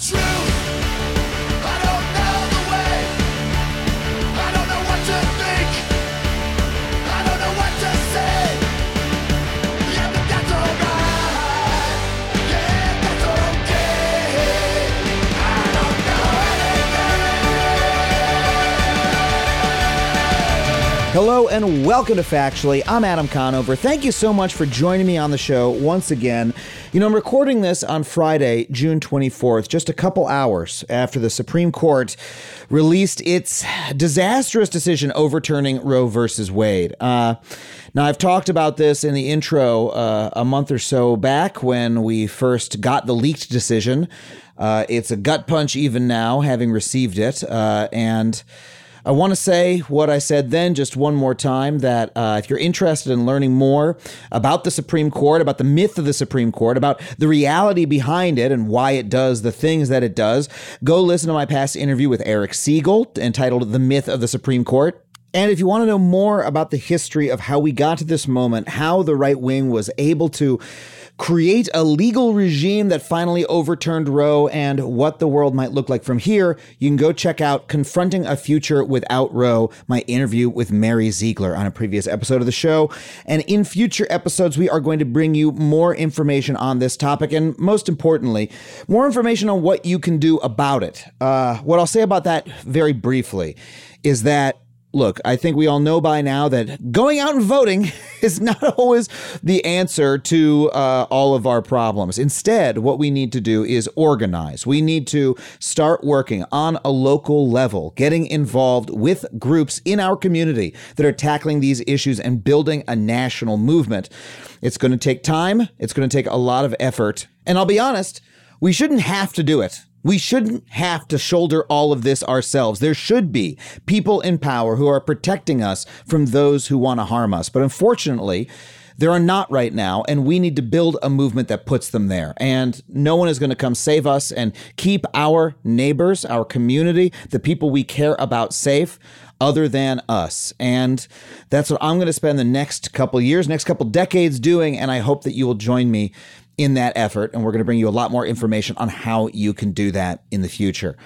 truth. Hello and welcome to Factually. I'm Adam Conover. Thank you so much for joining me on the show once again. You know, I'm recording this on Friday, June 24th, just a couple hours after the Supreme Court released its disastrous decision overturning Roe versus Wade. Uh, now, I've talked about this in the intro uh, a month or so back when we first got the leaked decision. Uh, it's a gut punch even now, having received it. Uh, and I want to say what I said then just one more time that uh, if you're interested in learning more about the Supreme Court, about the myth of the Supreme Court, about the reality behind it and why it does the things that it does, go listen to my past interview with Eric Segall entitled The Myth of the Supreme Court. And if you want to know more about the history of how we got to this moment, how the right wing was able to create a legal regime that finally overturned Roe and what the world might look like from here, you can go check out Confronting a Future Without Roe, my interview with Mary Ziegler on a previous episode of the show. And in future episodes, we are going to bring you more information on this topic and most importantly, more information on what you can do about it. Uh, what I'll say about that very briefly is that look, I think we all know by now that going out and voting is not always the answer to uh, all of our problems. Instead, what we need to do is organize. We need to start working on a local level, getting involved with groups in our community that are tackling these issues and building a national movement. It's going to take time, it's going to take a lot of effort. And I'll be honest, we shouldn't have to do it. We shouldn't have to shoulder all of this ourselves. There should be people in power who are protecting us from those who want to harm us. But unfortunately, there are not right now, and we need to build a movement that puts them there. And no one is going to come save us and keep our neighbors, our community, the people we care about safe other than us. And that's what I'm going to spend the next couple years, next couple decades doing. And I hope that you will join me in that effort. And we're going to bring you a lot more information on how you can do that in the future.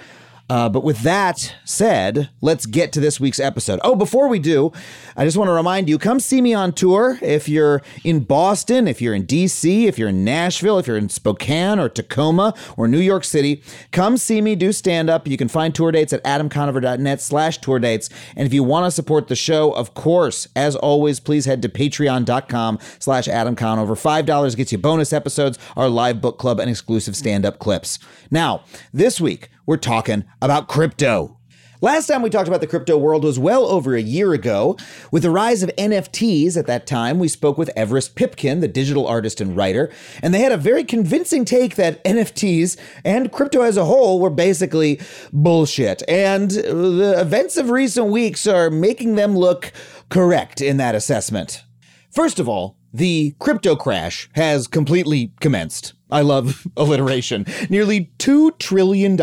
Uh, but with that said, let's get to this week's episode. Oh, before we do, I just want to remind you come see me on tour. If you're in Boston, if you're in DC, if you're in Nashville, if you're in Spokane or Tacoma or New York City, come see me do stand up. You can find tour dates at adamconover.net slash tour dates. And if you want to support the show, of course, as always, please head to patreon.com slash adamconover. $5 gets you bonus episodes, our live book club, and exclusive stand up clips. Now, this week, we're talking about crypto. Last time we talked about the crypto world was well over a year ago. With the rise of NFTs at that time, we spoke with Everest Pipkin, the digital artist and writer, and they had a very convincing take that NFTs and crypto as a whole were basically bullshit. And the events of recent weeks are making them look correct in that assessment. First of all, the crypto crash has completely commenced. I love alliteration. Nearly $2 trillion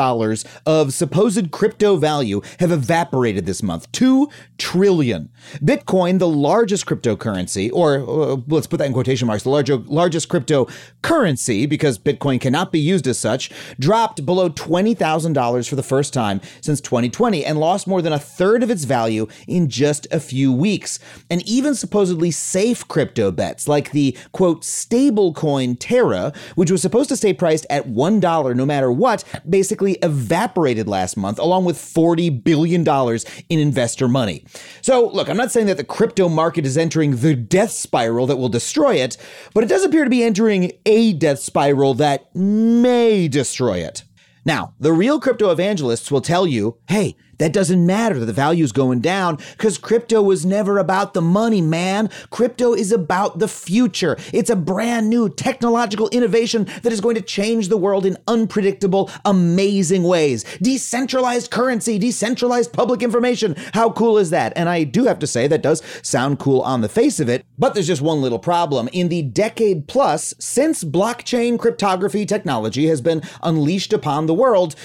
of supposed crypto value have evaporated this month. 2 trillion. Bitcoin, the largest cryptocurrency, or uh, let's put that in quotation marks, the larger, largest cryptocurrency, because Bitcoin cannot be used as such, dropped below $20,000 for the first time since 2020 and lost more than a third of its value in just a few weeks. And even supposedly safe crypto bets, like the quote, stablecoin Terra, which was supposed to stay priced at $1 no matter what, basically evaporated last month, along with $40 billion in investor money. So, look, I'm not saying that the crypto market is entering the death spiral that will destroy it, but it does appear to be entering a death spiral that may destroy it. Now, the real crypto evangelists will tell you hey, that doesn't matter that the value's going down because crypto was never about the money, man. Crypto is about the future. It's a brand new technological innovation that is going to change the world in unpredictable, amazing ways. Decentralized currency, decentralized public information. How cool is that? And I do have to say, that does sound cool on the face of it, but there's just one little problem. In the decade plus since blockchain cryptography technology has been unleashed upon the world,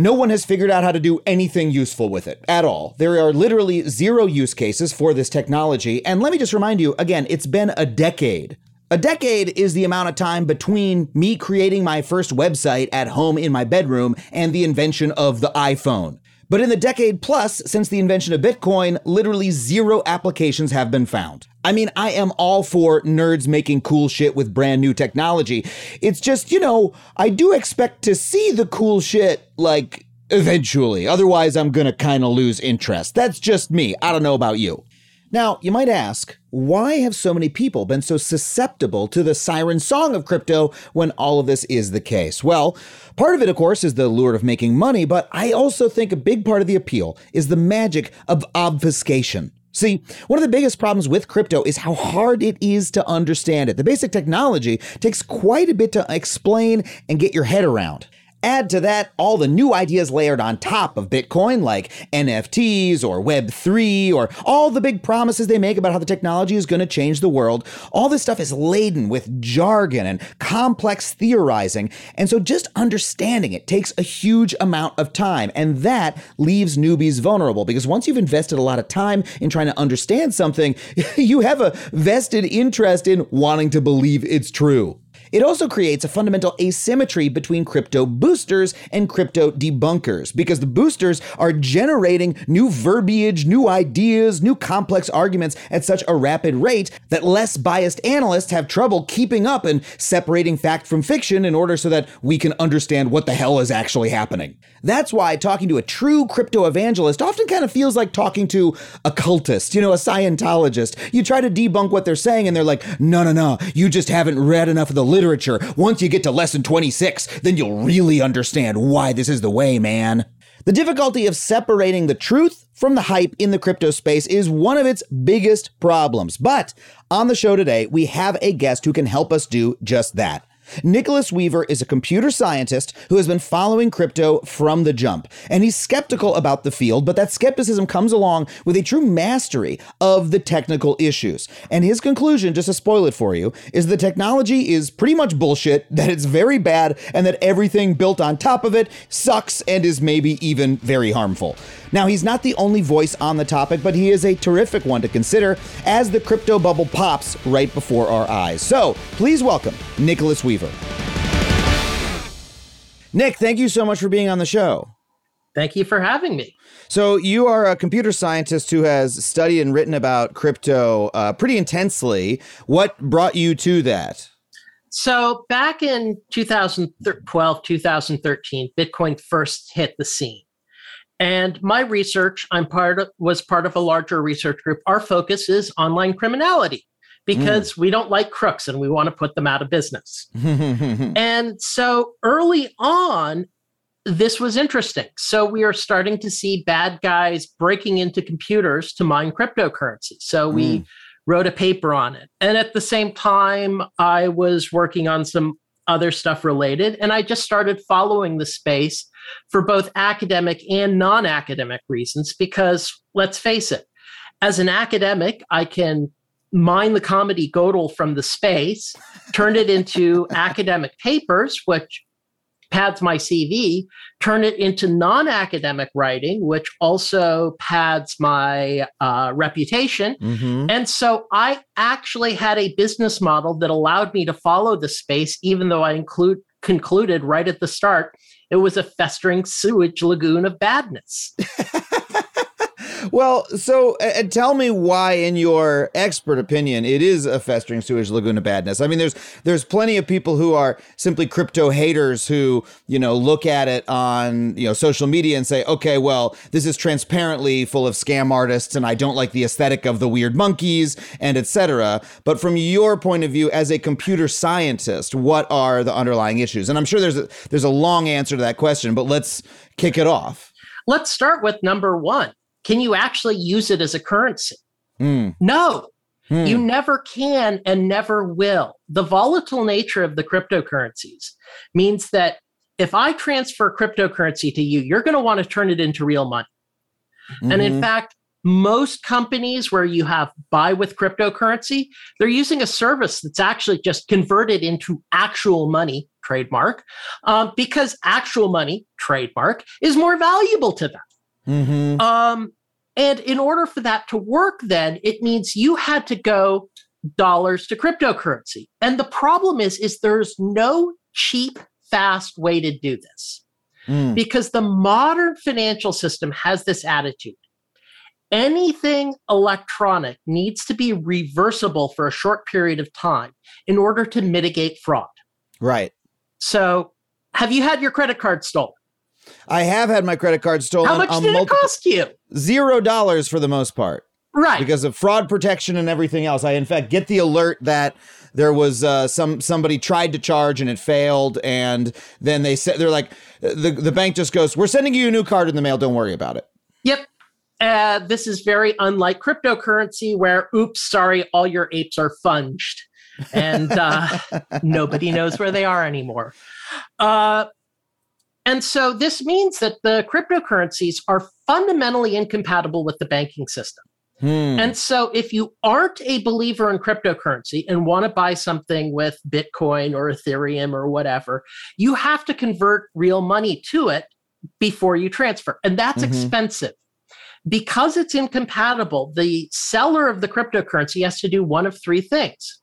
no one has figured out how to do anything useful with it at all. There are literally zero use cases for this technology. And let me just remind you again, it's been a decade A decade is the amount of time between me creating my first website at home in my bedroom and the invention of the iPhone. But in the decade plus since the invention of Bitcoin, literally zero applications have been found. I mean, I am all for nerds making cool shit with brand new technology. It's just, you know, I do expect to see the cool shit, like, eventually. Otherwise, I'm gonna kinda lose interest. That's just me. I don't know about you. Now, you might ask, why have so many people been so susceptible to the siren song of crypto when all of this is the case? Well, part of it, of course, is the lure of making money, but I also think a big part of the appeal is the magic of obfuscation. See, one of the biggest problems with crypto is how hard it is to understand it. The basic technology takes quite a bit to explain and get your head around. Add to that all the new ideas layered on top of Bitcoin, like NFTs or Web3 or all the big promises they make about how the technology is going to change the world. All this stuff is laden with jargon and complex theorizing. And so just understanding it takes a huge amount of time. And that leaves newbies vulnerable because once you've invested a lot of time in trying to understand something, you have a vested interest in wanting to believe it's true. It also creates a fundamental asymmetry between crypto boosters and crypto debunkers because the boosters are generating new verbiage, new ideas, new complex arguments at such a rapid rate that less biased analysts have trouble keeping up and separating fact from fiction in order so that we can understand what the hell is actually happening. That's why talking to a true crypto evangelist often kind of feels like talking to a cultist, you know, a Scientologist. You try to debunk what they're saying and they're like, no, no, no, you just haven't read enough of the literature. Once you get to lesson 26, then you'll really understand why this is the way, man. The difficulty of separating the truth from the hype in the crypto space is one of its biggest problems. But on the show today, we have a guest who can help us do just that. Nicholas Weaver is a computer scientist who has been following crypto from the jump. And he's skeptical about the field, but that skepticism comes along with a true mastery of the technical issues. And his conclusion, just to spoil it for you, is the technology is pretty much bullshit, that it's very bad, and that everything built on top of it sucks and is maybe even very harmful. Now, he's not the only voice on the topic, but he is a terrific one to consider as the crypto bubble pops right before our eyes. So please welcome Nicholas Weaver. Nick, thank you so much for being on the show. Thank you for having me. So, you are a computer scientist who has studied and written about crypto uh, pretty intensely. What brought you to that? So, back in 2012, 2013, Bitcoin first hit the scene. And my research, I'm part of, was part of a larger research group. Our focus is online criminality because mm. we don't like crooks and we want to put them out of business. and so early on, this was interesting. So we are starting to see bad guys breaking into computers to mine cryptocurrency. So we mm. wrote a paper on it. And at the same time, I was working on some other stuff related. And I just started following the space for both academic and non academic reasons, because let's face it, as an academic, I can mine the comedy gold from the space, turn it into academic papers, which pads my CV, turn it into non academic writing, which also pads my uh, reputation. Mm-hmm. And so I actually had a business model that allowed me to follow the space, even though I include, concluded right at the start it was a festering sewage lagoon of badness. Well, so tell me why, in your expert opinion, it is a festering sewage lagoon of badness. I mean, there's there's plenty of people who are simply crypto haters who you know look at it on you know social media and say, okay, well, this is transparently full of scam artists, and I don't like the aesthetic of the weird monkeys and etc. But from your point of view as a computer scientist, what are the underlying issues? And I'm sure there's a, there's a long answer to that question, but let's kick it off. Let's start with number one can you actually use it as a currency? Mm. No, mm. you never can and never will. The volatile nature of the cryptocurrencies means that if I transfer cryptocurrency to you, you're going to want to turn it into real money. Mm-hmm. And in mm-hmm. fact, most companies where you have buy with cryptocurrency, they're using a service that's actually just converted into actual money, trademark, um, because actual money, trademark, is more valuable to them. Mm-hmm. Um, and in order for that to work, then it means you had to go dollars to cryptocurrency. And the problem is, is there's no cheap, fast way to do this Mm. because the modern financial system has this attitude. Anything electronic needs to be reversible for a short period of time in order to mitigate fraud. Right. So, have you had your credit card stolen? I have had my credit card stolen. How much did it cost you? Zero dollars for the most part. Right. because of fraud protection and everything else. I in fact get the alert that there was uh, some somebody tried to charge and it failed, and then they said they're like the the bank just goes, "We're sending you a new card in the mail. Don't worry about it." Yep. Uh, this is very unlike cryptocurrency, where, oops, sorry, all your apes are funged and uh, nobody knows where they are anymore. And so this means that the cryptocurrencies are fundamentally incompatible with the banking system. Hmm. And so, if you aren't a believer in cryptocurrency and want to buy something with Bitcoin or Ethereum or whatever, you have to convert real money to it before you transfer. And that's Mhm. expensive. Because it's incompatible, the seller of the cryptocurrency has to do one of three things.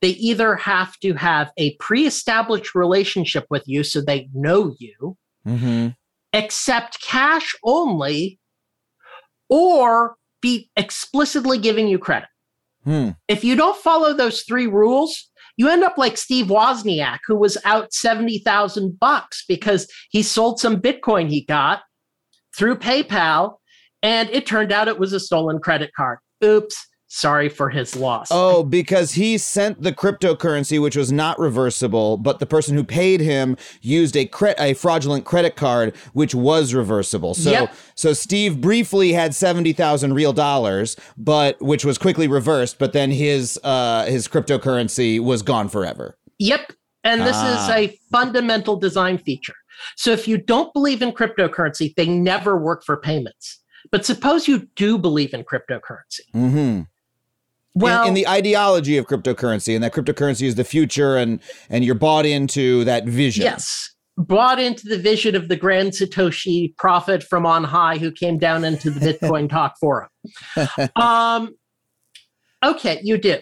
They either have to have a pre established relationship with you so they know you, Mhm. accept cash only, or be explicitly giving you credit. Hmm. If you don't follow those three rules, you end up like Steve Wozniak, who was out 70,000 bucks because he sold some Bitcoin he got through PayPal, and it turned out it was a stolen credit card. Oops, sorry for his loss. Oh, because he sent the cryptocurrency, which was not reversible, but the person who paid him used a cre- a fraudulent credit card, which was reversible. So, Yep. so Steve briefly had seventy thousand real dollars, but which was quickly reversed. But then his uh, his cryptocurrency was gone forever. Yep. And this Ah. is a fundamental design feature. So if you don't believe in cryptocurrency, they never work for payments. But suppose you do believe in cryptocurrency. Mm-hmm. Well, in, in the ideology of cryptocurrency, and that cryptocurrency is the future, and and you're bought into that vision. yes, brought into the vision of the grand Satoshi prophet from on high who came down into the Bitcoin talk forum. Um, okay, you do.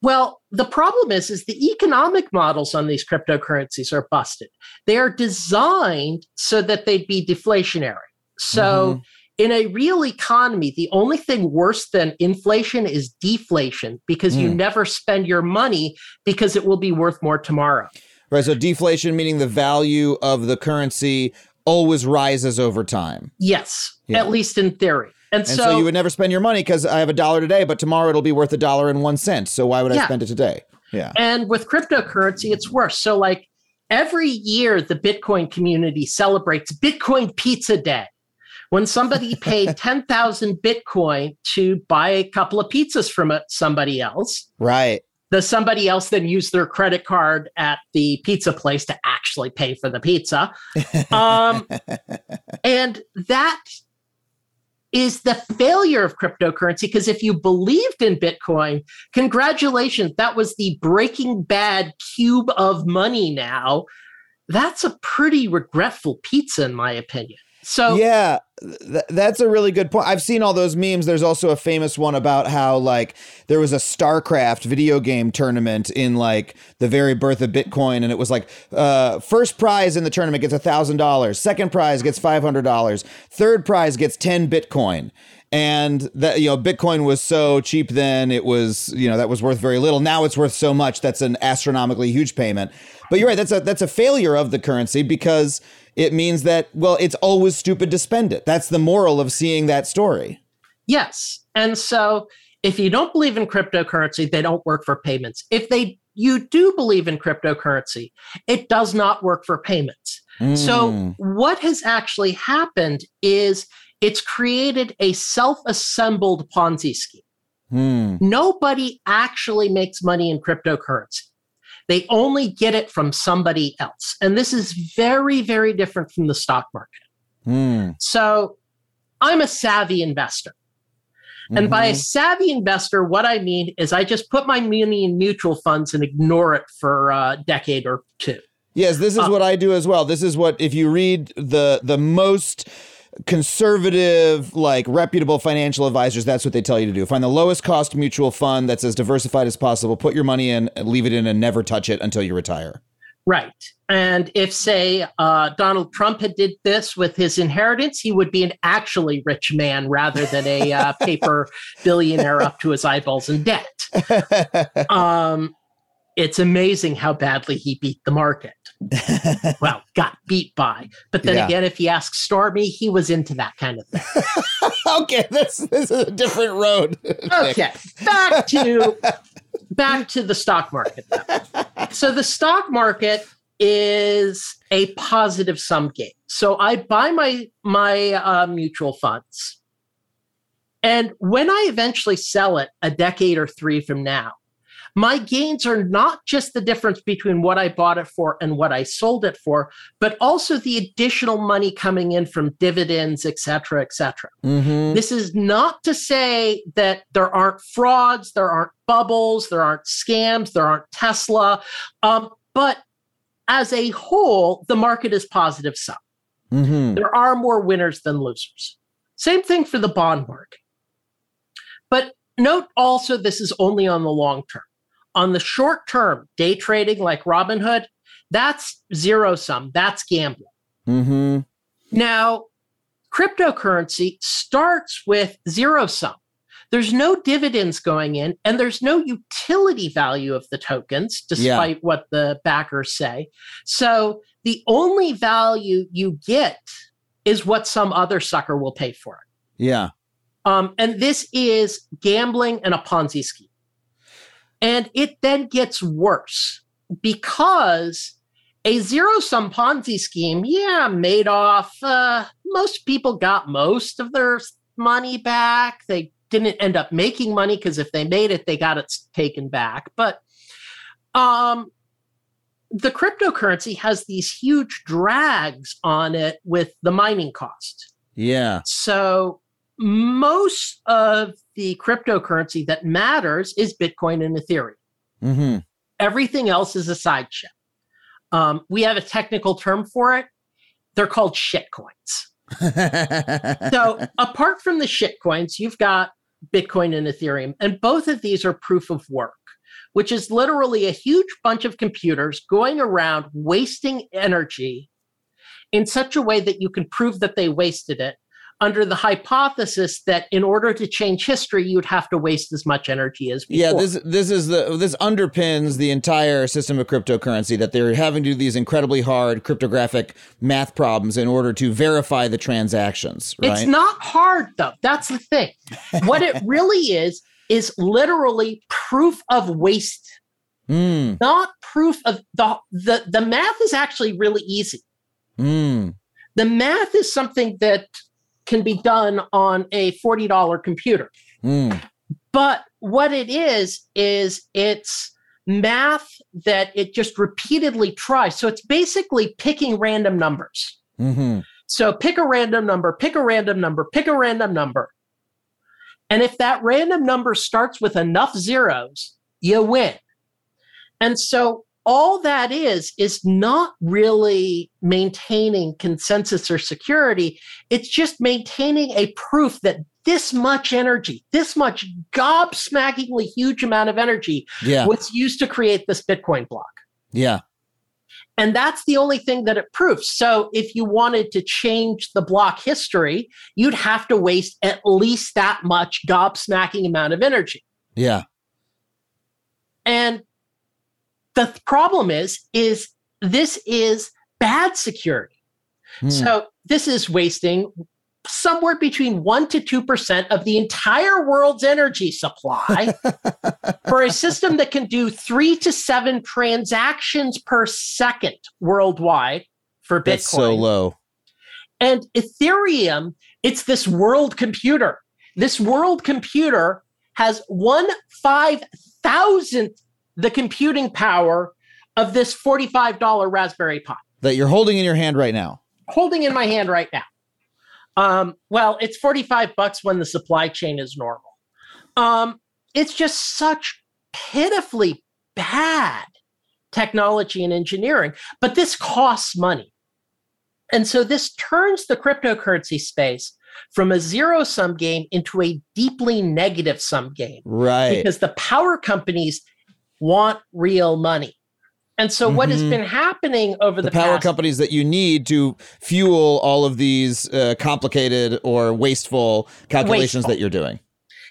Well, the problem is, is the economic models on these cryptocurrencies are busted. They are designed so that they'd be deflationary. So, in a real economy, the only thing worse than inflation is deflation because you Mm. never spend your money because it will be worth more tomorrow. Right. So deflation meaning the value of the currency always rises over time. Yes, Yeah. at least in theory. And, And so, you would never spend your money because I have a dollar today, but tomorrow it'll be worth a dollar and one cent. So why would I spend it today? Yeah. And with cryptocurrency, it's worse. So, like every year, the Bitcoin community celebrates Bitcoin Pizza Day when somebody paid 10,000 Bitcoin to buy a couple of pizzas from somebody else. Right. The somebody else then used their credit card at the pizza place to actually pay for the pizza. Um, and that is the failure of cryptocurrency because if you believed in Bitcoin, congratulations, that was the breaking bad cube of money now. That's a pretty regretful pizza, in my opinion. So, yeah, th- that's a really good point. I've seen all those memes. There's also a famous one about how like there was a StarCraft video game tournament in like the very birth of Bitcoin, and it was like uh, first prize in the tournament gets a thousand dollars, second prize gets five hundred dollars, third prize gets ten Bitcoin. And that you know, Bitcoin was so cheap then; it was you know that was worth very little. Now it's worth so much that's an astronomically huge payment. But you're right; that's a that's a failure of the currency because it means that well it's always stupid to spend it that's the moral of seeing that story yes. And so, if you don't believe in cryptocurrency, they don't work for payments. If they you do believe in cryptocurrency, it does not work for payments. So, Mm. what has actually happened is it's created a self assembled Ponzi scheme. Hmm. Nobody actually makes money in cryptocurrency. They only get it from somebody else. And this is very, very different from the stock market. Hmm. So, I'm a savvy investor. And by a Mhm. savvy investor, what I mean is I just put my money in mutual funds and ignore it for a decade or two. yes this is uh, what i do as well this is what if you read the the most conservative, like reputable financial advisors, that's what they tell you to do. Find the lowest cost mutual fund that's as diversified as possible. Put your money in, leave it in, and never touch it until you retire. Right. And if, say, uh, Donald Trump had did this with his inheritance, he would be an actually rich man rather than a uh, paper billionaire up to his eyeballs in debt. Um, it's amazing how badly he beat the market. well, got beat by. But then Yeah. again, if you ask Stormy, he was into that kind of thing. okay, this this is a different road. Okay, back to back to the stock market. So the stock market is a positive sum game. So I buy my my uh, mutual funds, and when I eventually sell it a decade or three from now, my gains are not just the difference between what I bought it for and what I sold it for, but also the additional money coming in from dividends, et cetera, et cetera. Mm-hmm. This is not to say that there aren't frauds, there aren't bubbles, there aren't scams, there aren't Tesla. Um, but as a whole, the market is positive sum. Mm-hmm. There are more winners than losers. Same thing for the bond market. But note also, this is only on the long term. On the short term, day trading like Robinhood, that's zero sum, that's gambling. Mm-hmm. Now, cryptocurrency starts with zero sum. There's no dividends going in, and there's no utility value of the tokens, despite what the backers say. So the only value you get is what some other sucker will pay for it. Yeah. Um, and this is gambling and a Ponzi scheme. And it then gets worse because a zero sum Ponzi scheme, yeah, Madoff, uh, most people got most of their money back. They didn't end up making money because if they made it, they got it taken back. But um, the cryptocurrency has these huge drags on it with the mining cost. Yeah. So most of the cryptocurrency that matters is Bitcoin and Ethereum. Mm-hmm. Everything else is a side chip. Um, we have a technical term for it. They're called shitcoins. So apart from the shitcoins, you've got Bitcoin and Ethereum, and both of these are proof of work, which is literally a huge bunch of computers going around wasting energy in such a way that you can prove that they wasted it under the hypothesis that in order to change history, you'd have to waste as much energy as before. Yeah, this this is the this underpins the entire system of cryptocurrency that they're having to do these incredibly hard cryptographic math problems in order to verify the transactions, right? It's not hard though. That's the thing. what it really is is literally proof of waste, Mm, not proof of the the the math is actually really easy. mm, The math is something that can be done on a $40 computer. mm. But what it is is it's math that it just repeatedly tries. So it's basically picking random numbers. hmm So pick a random number, pick a random number, pick a random number. And if that random number starts with enough zeros, you win. And so all that is, is not really maintaining consensus or security. It's just maintaining a proof that this much energy, this much gobsmackingly huge amount of energy Yeah, was used to create this Bitcoin block. yeah, And that's the only thing that it proves. So if you wanted to change the block history, you'd have to waste at least that much gobsmacking amount of energy. yeah. And the th- problem is, is this is bad security. Hmm. So this is wasting somewhere between 1 to 2% of the entire world's energy supply for a system that can do 3 to 7 transactions per second worldwide for Bitcoin. That's so low. And Ethereum, it's this world computer. This world computer has one five thousandth the computing power of this $45 Raspberry Pi, That you're holding in your hand right now. holding in my hand right now. Um, well, it's 45 bucks when the supply chain is normal. Um, it's just such pitifully bad technology and engineering, but this costs money. and so this turns the cryptocurrency space from a zero sum game into a deeply negative sum game Right. because the power companies want real money. And so what has Mhm. been happening over the, the, power past companies that you need to fuel all of these uh, complicated or wasteful calculations Wasteful. that you're doing.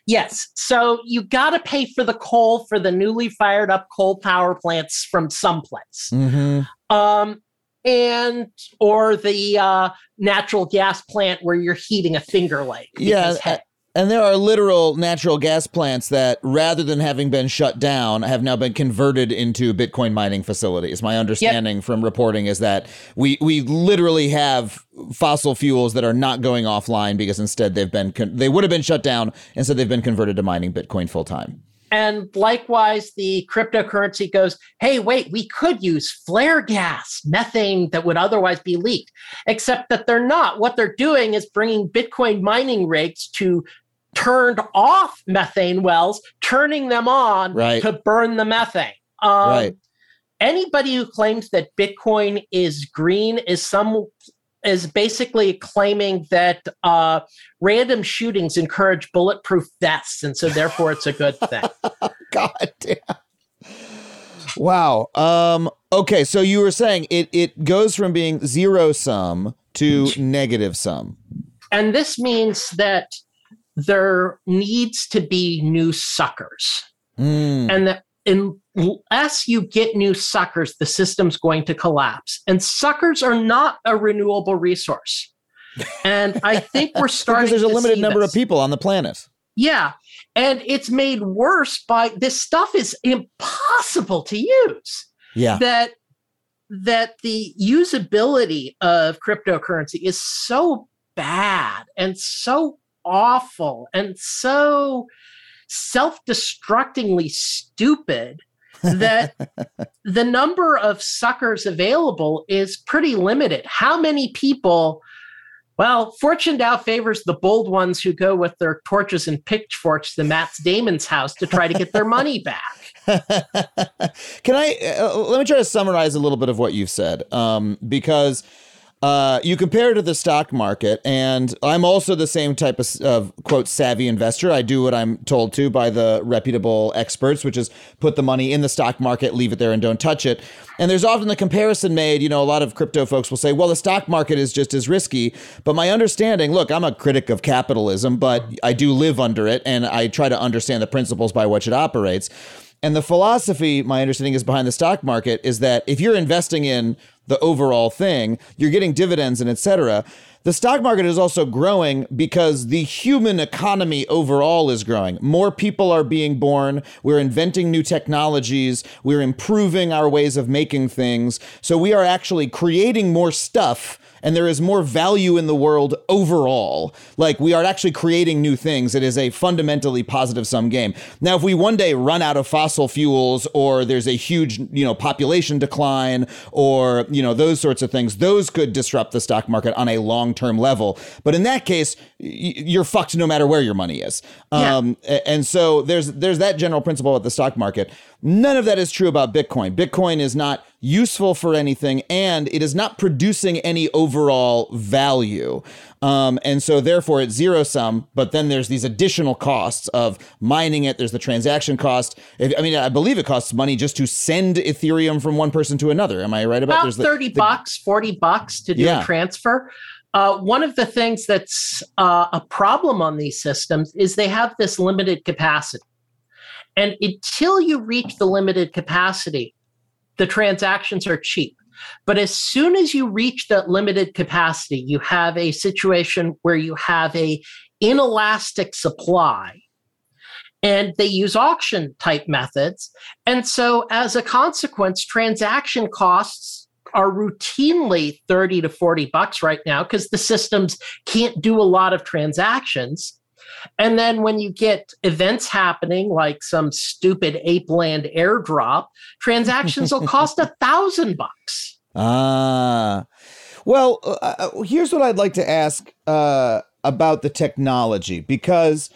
Yes. So you got to pay for the coal for the newly fired up coal power plants from someplace. Mm-hmm. Um, and or the uh, natural gas plant where you're heating a Finger Lake. Yeah, because, hey, And there are literal natural gas plants that, rather than having been shut down, have now been converted into Bitcoin mining facilities. My understanding from reporting is that we we literally have fossil fuels that are not going offline because instead they've been con- they would have been shut down instead they've been converted to mining Bitcoin full time. And likewise, the cryptocurrency goes, hey, wait, we could use flare gas, methane that would otherwise be leaked, except that they're not. What they're doing is bringing Bitcoin mining rigs to turned off methane wells, turning them on Right. to burn the methane. Um, Right. Anybody who claims that Bitcoin is green is some is basically claiming that uh, random shootings encourage bulletproof vests, and so therefore it's a good thing. God damn. Wow. Um, okay, so you were saying it it goes from being zero sum to negative sum. And this means that there needs to be new suckers. Mm. And that unless you get new suckers, the system's going to collapse. And suckers are not a renewable resource. And I think we're starting Because there's a limited number this. of people on the planet. Yeah. And it's made worse by this stuff is impossible to use. Yeah. That that the usability of cryptocurrency is so bad and so awful and so self-destructingly stupid that the number of suckers available is pretty limited. How many people well, fortune now favors the bold ones who go with their torches and pitchforks to Matt Damon's house to try to get their money back. Can I uh, let me try to summarize a little bit of what you've said? Um, because uh, you compare it to the stock market, and I'm also the same type of, of quote savvy investor. I do what I'm told to by the reputable experts, which is put the money in the stock market, leave it there, and don't touch it. And there's often the comparison made. You know, a lot of crypto folks will say, "Well, the stock market is just as risky." But my understanding, look, I'm a critic of capitalism, but I do live under it, and I try to understand the principles by which it operates. And the philosophy, my understanding is behind the stock market is that if you're investing in the overall thing, you're getting dividends and et cetera. The stock market is also growing because the human economy overall is growing. More people are being born. We're inventing new technologies. We're improving our ways of making things. So we are actually creating more stuff and there is more value in the world overall. Like we are actually creating new things. It is a fundamentally positive sum game. Now, if we one day run out of fossil fuels or there's a huge, you know, population decline or, you know, those sorts of things, those could disrupt the stock market on a long-term level. But in that case, you're fucked no matter where your money is. Yeah. Um, and so there's there's that general principle with the stock market. None of that is true about Bitcoin. Bitcoin is not useful for anything, and it is not producing any overall value. Um, and so therefore it's zero sum. But then there's these additional costs of mining it. There's the transaction cost. I mean, I believe it costs money just to send Ethereum from one person to another. Am I right about? About the- 30 the- bucks, 40 bucks to do Yeah. a transfer. Uh, one of the things that's uh, a problem on these systems is they have this limited capacity. And until you reach the limited capacity, the transactions are cheap. But as soon as you reach that limited capacity, you have a situation where you have a inelastic supply and they use auction type methods. And so as a consequence, transaction costs are routinely 30 to 40 bucks right now because the systems can't do a lot of transactions. And then when you get events happening like some stupid ape land airdrop, transactions will cost a thousand bucks. Ah, well, uh, uh, here's what I'd like to ask uh, about the technology because,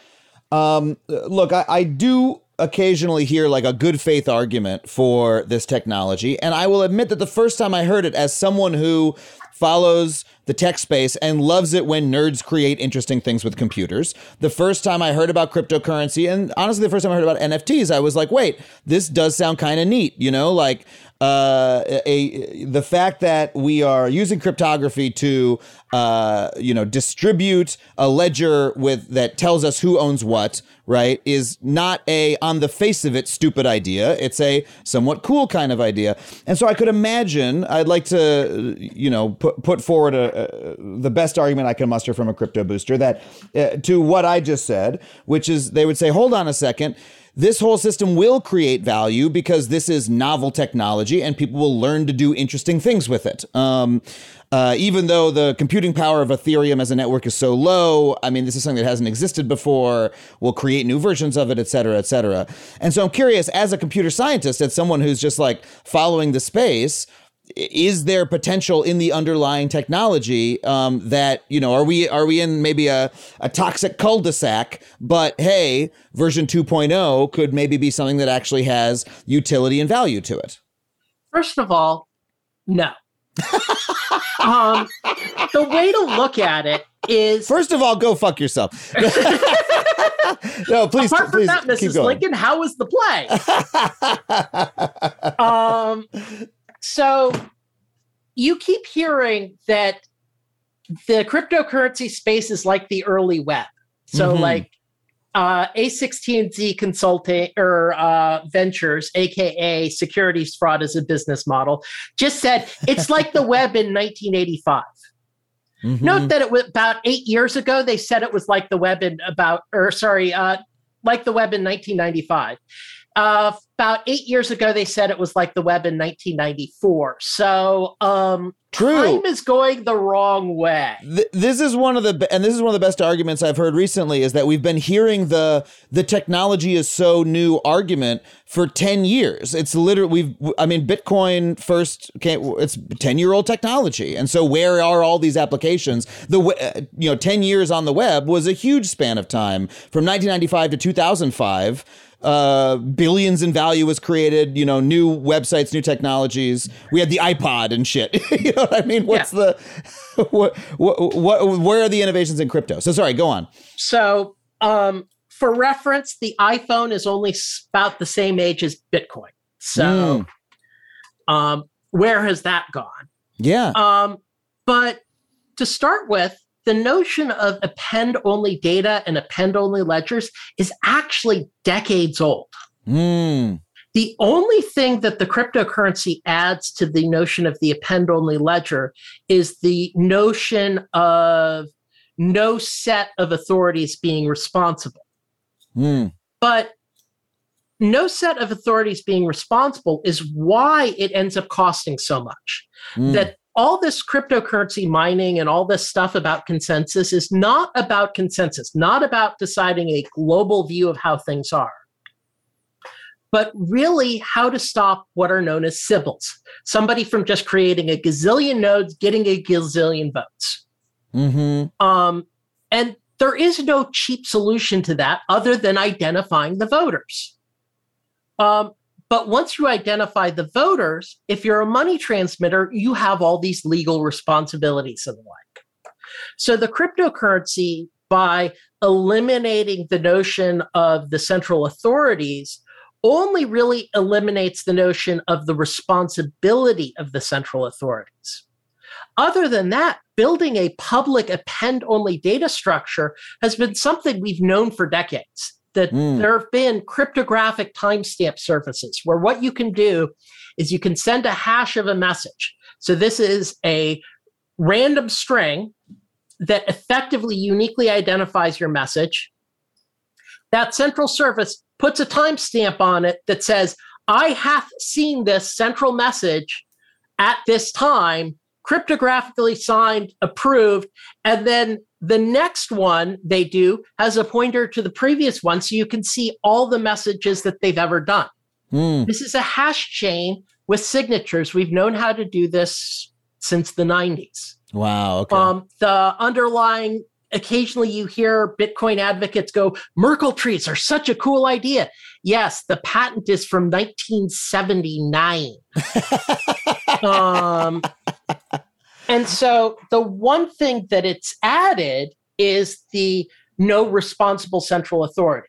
um, look, I, I do occasionally hear like a good faith argument for this technology. And I will admit that the first time I heard it, as someone who follows the tech space and loves it when nerds create interesting things with computers. The first time I heard about cryptocurrency, and honestly, the first time I heard about NFTs, I was like, wait, this does sound kind of neat. You know, like uh, a the fact that we are using cryptography to uh, you know distribute a ledger with that tells us who owns what right is not a on the face of it stupid idea. It's a somewhat cool kind of idea. And so i could imagine i'd like to you know put, put forward a, a, the best argument i can muster from a crypto booster that uh, to what i just said which is they would say hold on a second this whole system will create value because this is novel technology and people will learn to do interesting things with it. Um, uh, even though the computing power of Ethereum as a network is so low, I mean, this is something that hasn't existed before. We'll create new versions of it, et cetera, et cetera. And so I'm curious, as a computer scientist, as someone who's just like following the space, is there potential in the underlying technology um, that you know are we are we in maybe a, a toxic cul-de-sac but hey version 2.0 could maybe be something that actually has utility and value to it? First of all no. Um, the way to look at it is first of all go fuck yourself. No please apart from please that mrs lincoln how was the play? Um so you keep hearing that the cryptocurrency space is like the early web. So Mhm. like uh, A16Z Consulting or uh, Ventures, aka Securities Fraud as a business model, just said it's like the web in 1985. Mhm. Note that it was about eight years ago. They said it was like the web in about, or sorry, uh, like the web in 1995. Uh, about eight years ago, they said it was like the web in 1994. So um, True. time is going the wrong way. Th- this is one of the and this is one of the best arguments I've heard recently is that we've been hearing the the technology is so new argument for 10 years. It's literally we've I mean Bitcoin first it's 10 year old technology. And so where are all these applications? The uh, you know 10 years on the web was a huge span of time from 1995 to 2005 uh, billions in value was created. You know, new websites, new technologies. We had the iPod and shit. you know what I mean? What's the what, what what where are the innovations in crypto? So sorry, go on. So, um, for reference, the iPhone is only about the same age as Bitcoin. So, um, where has that gone? Yeah. Um, but to start with, the notion of append only data and append only ledgers is actually decades old. Mm. The only thing that the cryptocurrency adds to the notion of the append only ledger is the notion of no set of authorities being responsible. Mm. But no set of authorities being responsible is why it ends up costing so much. Mm. That all this cryptocurrency mining and all this stuff about consensus is not about consensus, not about deciding a global view of how things are, but really how to stop what are known as Sybils. Somebody from just creating a gazillion nodes getting a gazillion votes. Mm-hmm. Um, and there is no cheap solution to that other than identifying the voters. Um, but once you identify the voters, if you're a money transmitter, you have all these legal responsibilities and the like. So the cryptocurrency, by eliminating the notion of the central authorities, only really eliminates the notion of the responsibility of the central authorities. Other than that, building a public append only data structure has been something we've known for decades. That Mm. there have been cryptographic timestamp services where what you can do is you can send a hash of a message. So this is a random string that effectively uniquely identifies your message. That central service puts a timestamp on it that says, I have seen this central message at this time, cryptographically signed, approved, and then the next one they do has a pointer to the previous one so you can see all the messages that they've ever done. Mm. This is a hash chain with signatures. We've known how to do this since the 90s. Wow. Okay. Um, the underlying occasionally you hear Bitcoin advocates go, Merkle trees are such a cool idea. Yes, the patent is from 1979. um, and so the one thing that it's added is the no responsible central authority.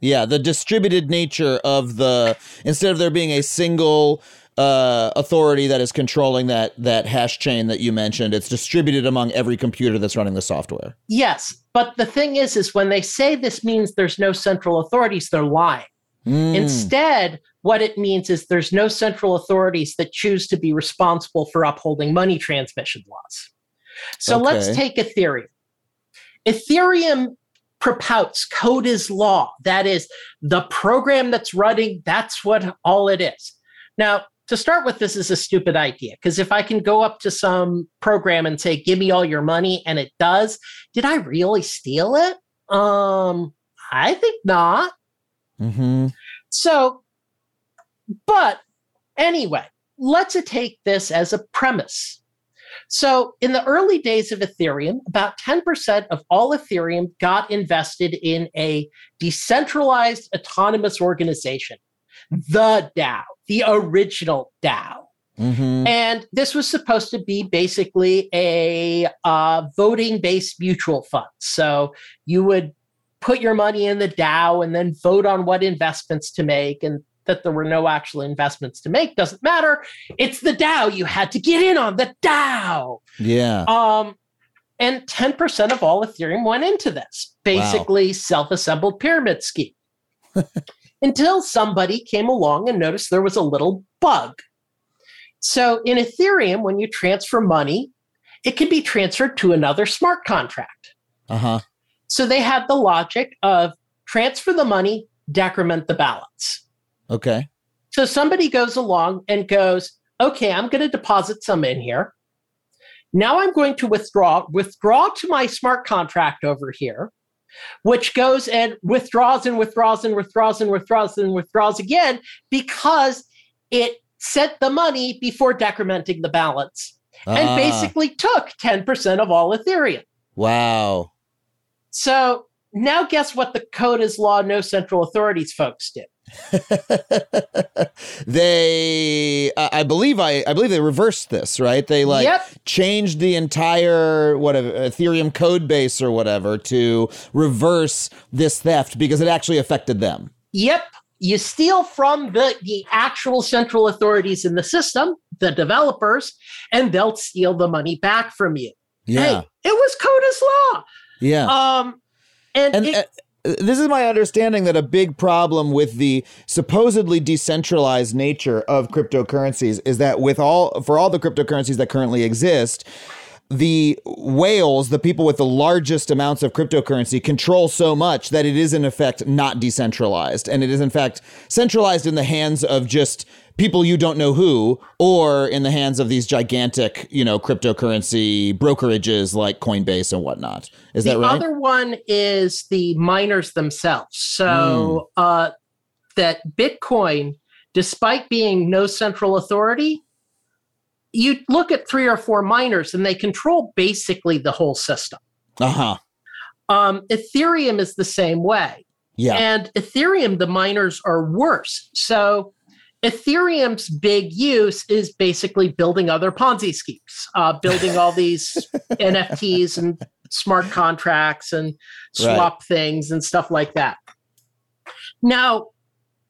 Yeah, the distributed nature of the instead of there being a single uh, authority that is controlling that that hash chain that you mentioned, it's distributed among every computer that's running the software. Yes, but the thing is, is when they say this means there's no central authorities, they're lying. Mm. Instead, what it means is there's no central authorities that choose to be responsible for upholding money transmission laws. So let's take Ethereum. Ethereum propouts code is law. That is the program that's running, that's what all it is. Now, to start with, this is a stupid idea because if I can go up to some program and say, give me all your money, and it does, did I really steal it? Um, I think not. Hmm So, but anyway, let's take this as a premise. So, in the early days of Ethereum, about 10% of all Ethereum got invested in a decentralized autonomous organization, the DAO, the original DAO. hmm And this was supposed to be basically a uh, voting based mutual fund. So you would put your money in the DAO and then vote on what investments to make. And that there were no actual investments to make doesn't matter. It's the DAO. You had to get in on the DAO. Yeah. Um, and 10% of all Ethereum went into this, basically self assembled pyramid scheme. Until somebody came along and noticed there was a little bug. So in Ethereum, when you transfer money, it can be transferred to another smart contract. Uh huh. So they had the logic of transfer the money, decrement the balance. Okay. So somebody goes along and goes, okay, I'm going to deposit some in here. Now I'm going to withdraw, withdraw to my smart contract over here, which goes and withdraws and withdraws and withdraws and withdraws and withdraws again because it sent the money before decrementing the balance and Ah, basically took 10% of all Ethereum. Wow. So now guess what the code is law, no central authorities folks did? they I I believe I I believe they reversed this, right? They like Yep. changed the entire what uh, Ethereum code base or whatever to reverse this theft because it actually affected them. Yep. You steal from the, the actual central authorities in the system, the developers, and they'll steal the money back from you. Yeah. Hey, it was code Coda's law. Yeah. Um, and, and it- uh, this is my understanding that a big problem with the supposedly decentralized nature of cryptocurrencies is that with all for all the cryptocurrencies that currently exist the whales the people with the largest amounts of cryptocurrency control so much that it is in effect not decentralized and it is in fact centralized in the hands of just people you don't know who or in the hands of these gigantic you know cryptocurrency brokerages like coinbase and whatnot is the that right The other one is the miners themselves. So Hmm. uh, that Bitcoin, despite being no central authority, you look at three or four miners and they control basically the whole system. uh-huh Um, Ethereum is the same way. yeah And Ethereum, the miners are worse. So Ethereum's big use is basically building other Ponzi schemes, uh, building all these NFTs and smart contracts and swap things and stuff like that. Now,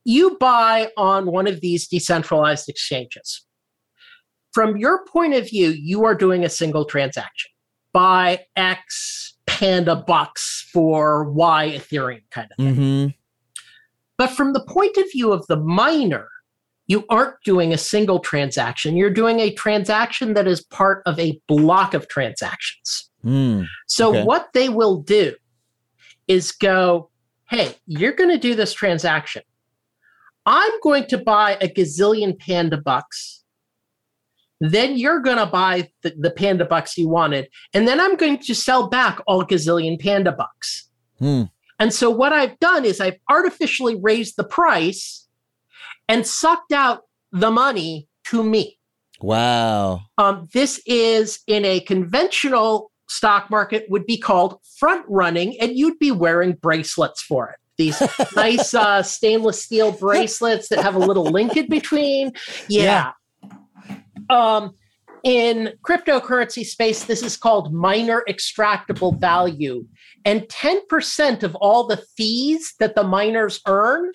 you buy on one of these decentralized exchanges. From your point of view, you are doing a single transaction. Buy X Panda bucks for Y Ethereum kind of thing. mm-hmm But from the point of view of the miner, you aren't doing a single transaction. You're doing a transaction that is part of a block of transactions. mm. So, Okay. what they will do is go, hey, you're going to do this transaction. I'm going to buy a gazillion panda bucks. Then you're going to buy the, the panda bucks you wanted. And then I'm going to sell back all gazillion panda bucks. Hmm. And so what I've done is I've artificially raised the price and sucked out the money to me. Wow. Um, this is in a conventional stock market would be called front running, and you'd be wearing bracelets for it. These nice uh, stainless steel bracelets that have a little link in between. Yeah. Um, in cryptocurrency space, this is called miner extractable value. And 10% of all the fees that the miners earn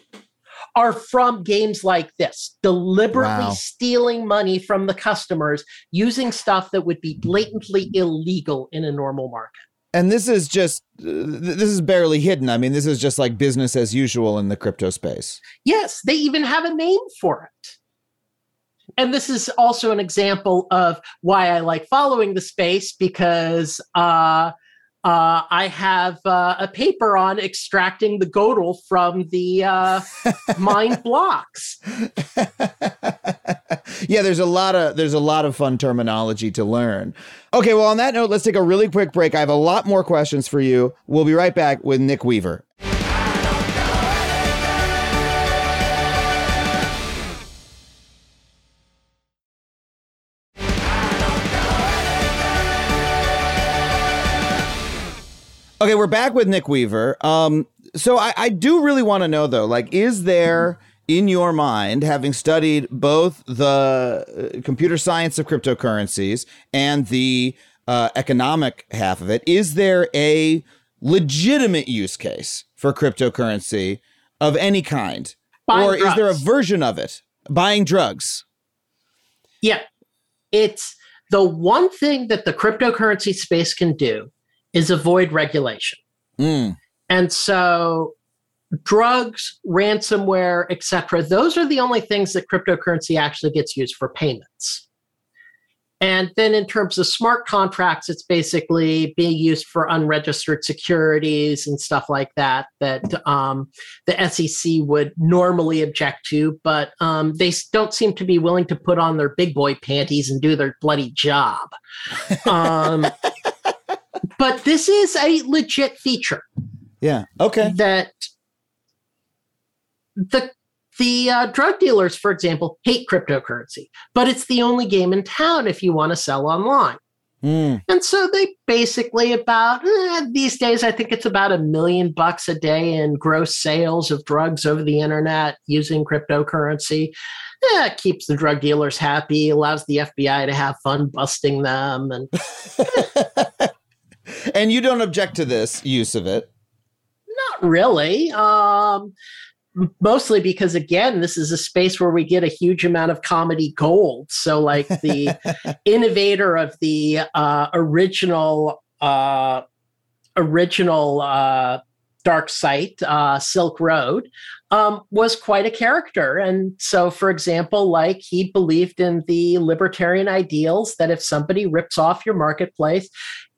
are from games like this, deliberately Wow. stealing money from the customers using stuff that would be blatantly illegal in a normal market. And this is just uh, this is barely hidden. I mean, this is just like business as usual in the crypto space. Yes, they even have a name for it. And this is also an example of why I like following the space because uh, uh, I have uh, a paper on extracting the gold from the uh, mined blocks. yeah, there's a lot of there's a lot of fun terminology to learn. Okay, well on that note, let's take a really quick break. I have a lot more questions for you. We'll be right back with Nick Weaver. Okay, we're back with Nick Weaver. Um, so I, I do really want to know though, like, is there in your mind, having studied both the uh, computer science of cryptocurrencies and the uh, economic half of it, is there a legitimate use case for cryptocurrency of any kind, Buying or is there a version of it buying drugs? Yeah. It's the one thing that the cryptocurrency space can do is avoid regulation. Mm, And so drugs, ransomware, etc. those are the only things that cryptocurrency actually gets used for payments. And then in terms of smart contracts, it's basically being used for unregistered securities and stuff like that that um, the SEC would normally object to, but um, they don't seem to be willing to put on their big boy panties and do their bloody job. Um, but this is a legit feature yeah. Okay. that the the uh, drug dealers, for example, hate cryptocurrency, but it's the only game in town if you want to sell online. Mm, And so they basically about eh, these days, I think it's about a million bucks a day in gross sales of drugs over the internet using cryptocurrency. Yeah, it keeps the drug dealers happy, allows the FBI to have fun busting them, and and you don't object to this use of it. Not really. Um, mostly because again, this is a space where we get a huge amount of comedy gold. So, like the innovator of the uh, original uh, original uh, dark site, uh, Silk Road, um, was quite a character. And so, for example, like he believed in the libertarian ideals that if somebody rips off your marketplace,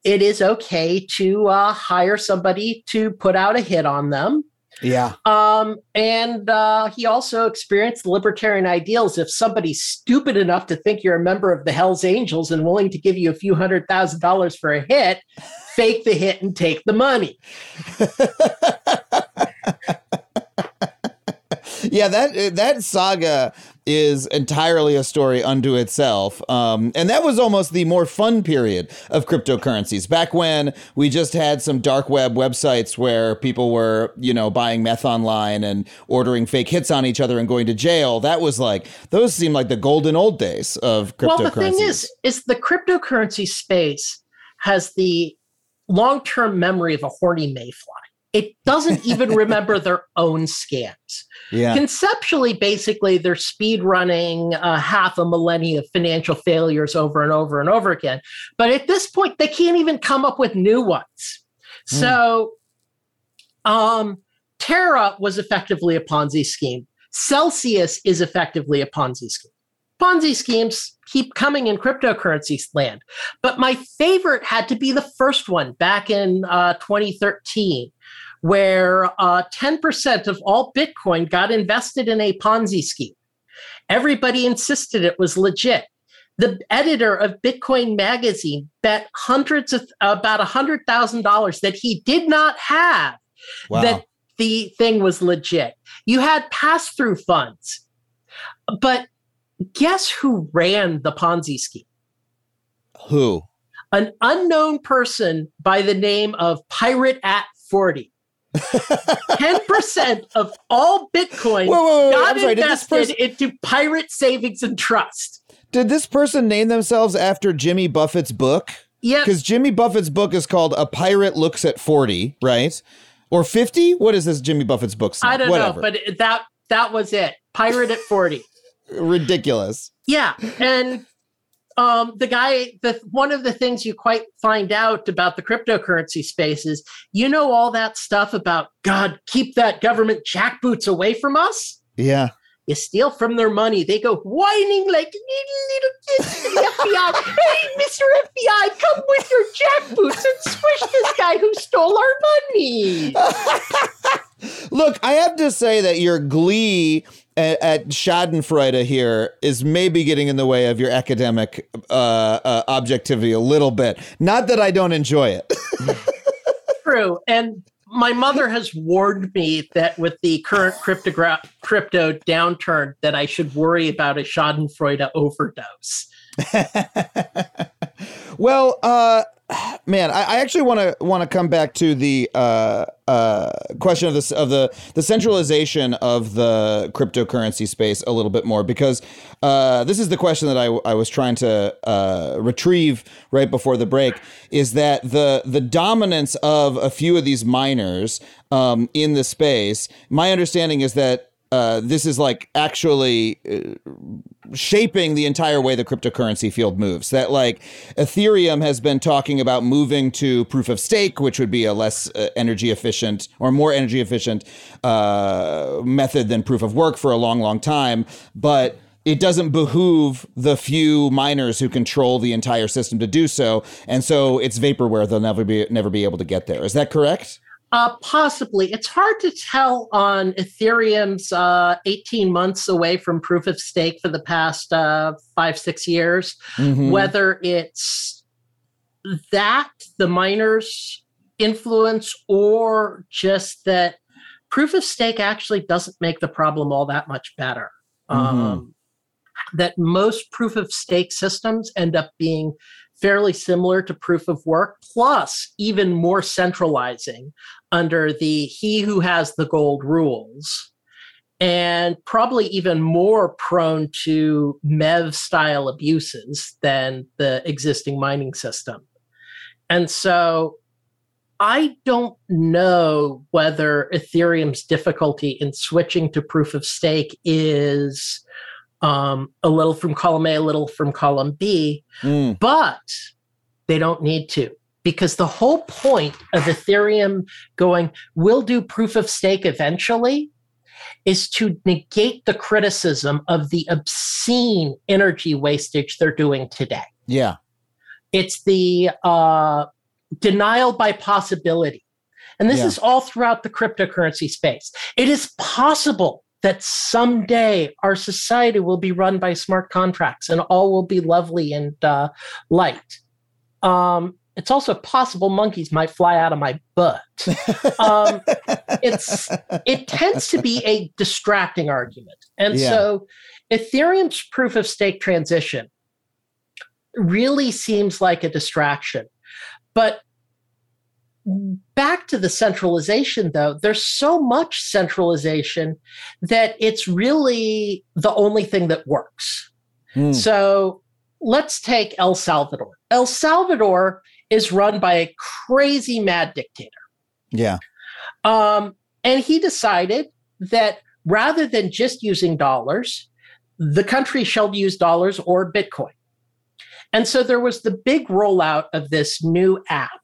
it is okay to uh, hire somebody to put out a hit on them. Yeah. Um, and uh, he also experienced libertarian ideals. If somebody's stupid enough to think you're a member of the Hells Angels and willing to give you a few hundred thousand dollars for a hit, fake the hit and take the money. yeah, that that saga is entirely a story unto itself. Um, and that was almost the more fun period of cryptocurrencies. Back when we just had some dark web websites where people were, you know, buying meth online and ordering fake hits on each other and going to jail. That was like those seem like the golden old days of cryptocurrencies. Well, the thing is, is the cryptocurrency space has the long-term memory of a horny mayfly. It doesn't even remember their own scams. yeah. Conceptually, basically, they're speed running uh, half a millennia of financial failures over and over and over again. But at this point, they can't even come up with new ones. So, um, Terra was effectively a Ponzi scheme. Celsius is effectively a Ponzi scheme. Ponzi schemes keep coming in cryptocurrency land. But my favorite had to be the first one back in uh, 2013, where uh, 10% of all Bitcoin got invested in a Ponzi scheme. Everybody insisted it was legit. The editor of Bitcoin Magazine bet hundreds of about $100,000 that he did not have Wow. that the thing was legit. You had pass through funds. But guess who ran the Ponzi scheme? Who? an unknown person by the name of Pirate at 40. 10% of all Bitcoin Whoa, whoa, whoa, got sorry, invested person- into Pirate Savings and Trust. Did this person name themselves after Jimmy Buffett's book? Yep. Because Jimmy Buffett's book is called A Pirate Looks at 40, right? Or 50? What is this Jimmy Buffett's book? I don't Whatever. know, but that that was it. Pirate at 40. Ridiculous. Yeah, and um, the guy, the one of the things you quite find out about the cryptocurrency space is, you know, all that stuff about God, keep that government jackboots away from us. Yeah. You steal from their money, they go whining like little kids to the FBI. Hey, Mister FBI, come with your jackboots and squish this guy who stole our money. Look, I have to say that your glee at, at Schadenfreude here is maybe getting in the way of your academic uh, uh, objectivity a little bit. Not that I don't enjoy it. True. And my mother has warned me that with the current cryptogra- crypto downturn, that I should worry about a Schadenfreude overdose. well, uh, man, I, I actually want to want to come back to the uh, uh, question of this of the the centralization of the cryptocurrency space a little bit more because uh, this is the question that I, I was trying to uh, retrieve right before the break is that the the dominance of a few of these miners um, in the space. My understanding is that. Uh, this is like actually uh, shaping the entire way the cryptocurrency field moves. That like Ethereum has been talking about moving to proof of stake, which would be a less uh, energy efficient or more energy efficient uh, method than proof of work for a long, long time. But it doesn't behoove the few miners who control the entire system to do so, and so it's vaporware. They'll never be never be able to get there. Is that correct? Uh, possibly. It's hard to tell on Ethereum's uh, 18 months away from proof of stake for the past uh, five, six years, Mhm. whether it's that, the miners' influence, or just that proof of stake actually doesn't make the problem all that much better. Um, that most proof of stake systems end up being fairly similar to proof of work, plus even more centralizing under the he who has the gold rules, and probably even more prone to MEV style abuses than the existing mining system. And so I don't know whether Ethereum's difficulty in switching to proof of stake is um, a little from column A, a little from column B, Mm. but they don't need to because the whole point of Ethereum going, we'll do proof of stake eventually, is to negate the criticism of the obscene energy wastage they're doing today. Yeah. It's the uh, denial by possibility. And this Yeah. is all throughout the cryptocurrency space. It is possible that someday our society will be run by smart contracts and all will be lovely and uh, light. Um, it's also possible monkeys might fly out of my butt. Um, it's it tends to be a distracting argument, and Yeah. so Ethereum's proof of stake transition really seems like a distraction. But back to the centralization, though, there's so much centralization that it's really the only thing that works. Mm. So let's take El Salvador. El Salvador is run by a crazy mad dictator. Yeah. Um, and he decided that rather than just using dollars, the country shall use dollars or Bitcoin. And so there was the big rollout of this new app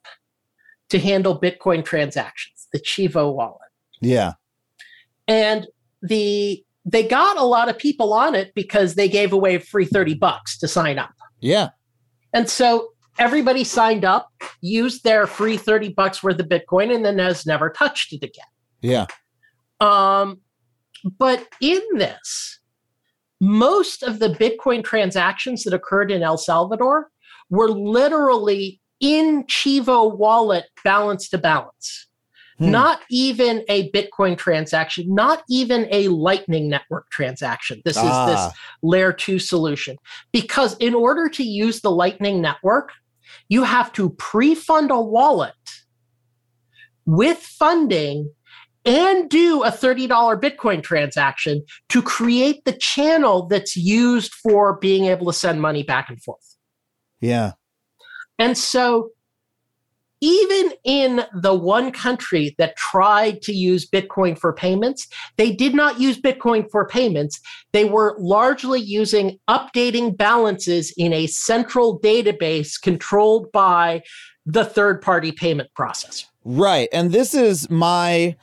to handle Bitcoin transactions, the Chivo wallet. Yeah. And the they got a lot of people on it because they gave away free 30 bucks to sign up. Yeah. And so everybody signed up, used their free 30 bucks worth of Bitcoin, and then has never touched it again. Yeah. Um, but in this, most of the Bitcoin transactions that occurred in El Salvador were literally in Chivo wallet balance to balance. Hmm. Not even a Bitcoin transaction, not even a Lightning Network transaction. This is this Ah. layer two solution. Because in order to use the Lightning Network, you have to pre-fund a wallet with funding and do a $30 Bitcoin transaction to create the channel that's used for being able to send money back and forth. Yeah. And so, even in the one country that tried to use Bitcoin for payments, they did not use Bitcoin for payments. They were largely using updating balances in a central database controlled by the third party payment processor. Right. And this is my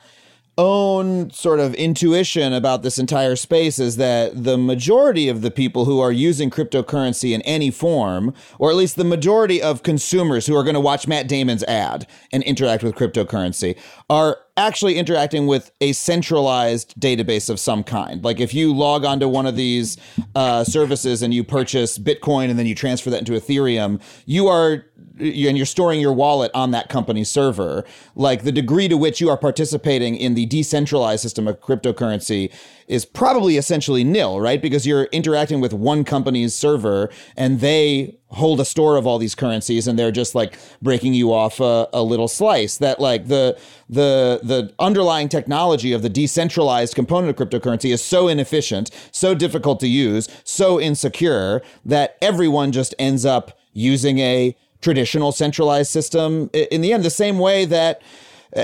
own sort of intuition about this entire space is that the majority of the people who are using cryptocurrency in any form, or at least the majority of consumers who are going to watch Matt Damon's ad and interact with cryptocurrency, are actually interacting with a centralized database of some kind. Like if you log onto one of these uh, services and you purchase Bitcoin and then you transfer that into Ethereum, you are and you're storing your wallet on that company's server. Like the degree to which you are participating in the decentralized system of cryptocurrency is probably essentially nil, right? Because you're interacting with one company's server and they hold a store of all these currencies and they're just like breaking you off a, a, little slice that like the the the underlying technology of the decentralized component of cryptocurrency is so inefficient so difficult to use so insecure that everyone just ends up using a traditional centralized system in the end the same way that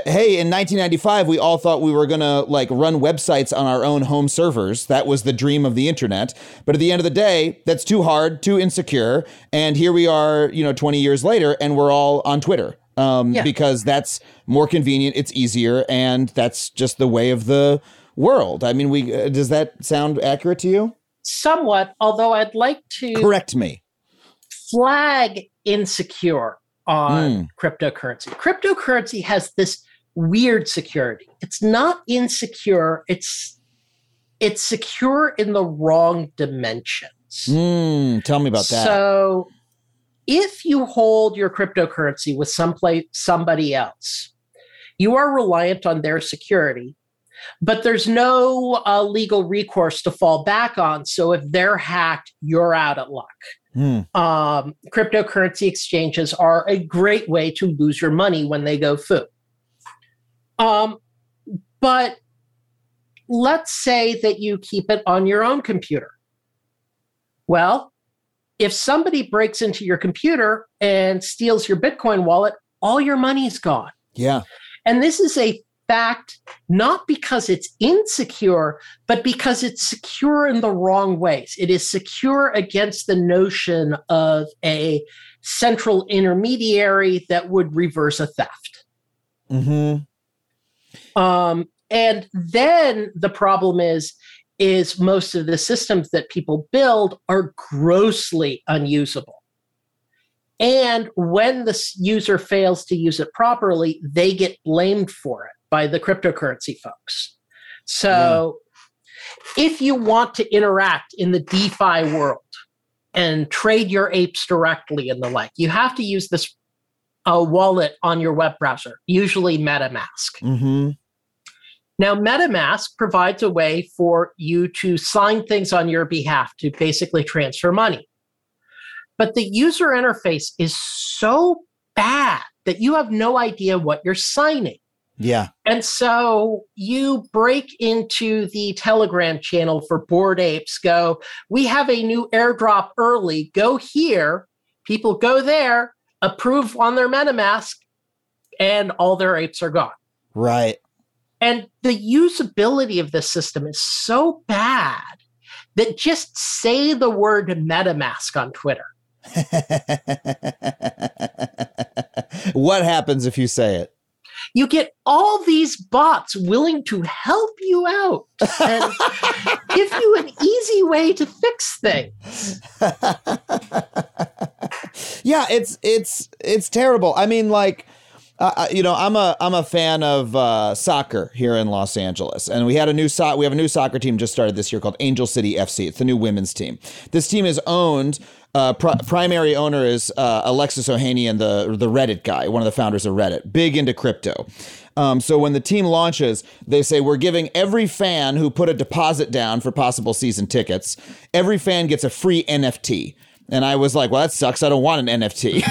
hey, in 1995, we all thought we were going to like run websites on our own home servers. That was the dream of the internet. But at the end of the day, that's too hard, too insecure. And here we are, you know, 20 years later, and we're all on Twitter um, yeah. because that's more convenient, it's easier, and that's just the way of the world. I mean, we uh, does that sound accurate to you? Somewhat, although I'd like to correct me. Flag insecure on mm. cryptocurrency. Cryptocurrency has this weird security. It's not insecure, it's it's secure in the wrong dimensions. Mm, tell me about that. So if you hold your cryptocurrency with someplace somebody else, you are reliant on their security, but there's no uh, legal recourse to fall back on. So if they're hacked, you're out of luck. Mm. Um, cryptocurrency exchanges are a great way to lose your money when they go foo. Um, but let's say that you keep it on your own computer. Well, if somebody breaks into your computer and steals your Bitcoin wallet, all your money's gone. Yeah. And this is a fact, not because it's insecure, but because it's secure in the wrong ways. It is secure against the notion of a central intermediary that would reverse a theft. Mm-hmm. Um, and then the problem is, is most of the systems that people build are grossly unusable. And when the user fails to use it properly, they get blamed for it by the cryptocurrency folks. So yeah. if you want to interact in the DeFi world and trade your apes directly and the like, you have to use this uh, wallet on your web browser, usually MetaMask. Mm-hmm. Now, MetaMask provides a way for you to sign things on your behalf to basically transfer money. But the user interface is so bad that you have no idea what you're signing. Yeah. And so you break into the Telegram channel for Bored Apes, go, we have a new airdrop early, go here. People go there, approve on their MetaMask, and all their apes are gone. Right. And the usability of this system is so bad that just say the word MetaMask on Twitter. what happens if you say it? You get all these bots willing to help you out and give you an easy way to fix things. yeah, it's it's it's terrible. I mean, like. Uh, you know, I'm a I'm a fan of uh, soccer here in Los Angeles, and we had a new so- we have a new soccer team just started this year called Angel City FC. It's the new women's team. This team is owned uh, pr- primary owner is uh, Alexis Ohanian, the the Reddit guy, one of the founders of Reddit, big into crypto. Um, so when the team launches, they say we're giving every fan who put a deposit down for possible season tickets, every fan gets a free NFT. And I was like, well, that sucks. I don't want an NFT.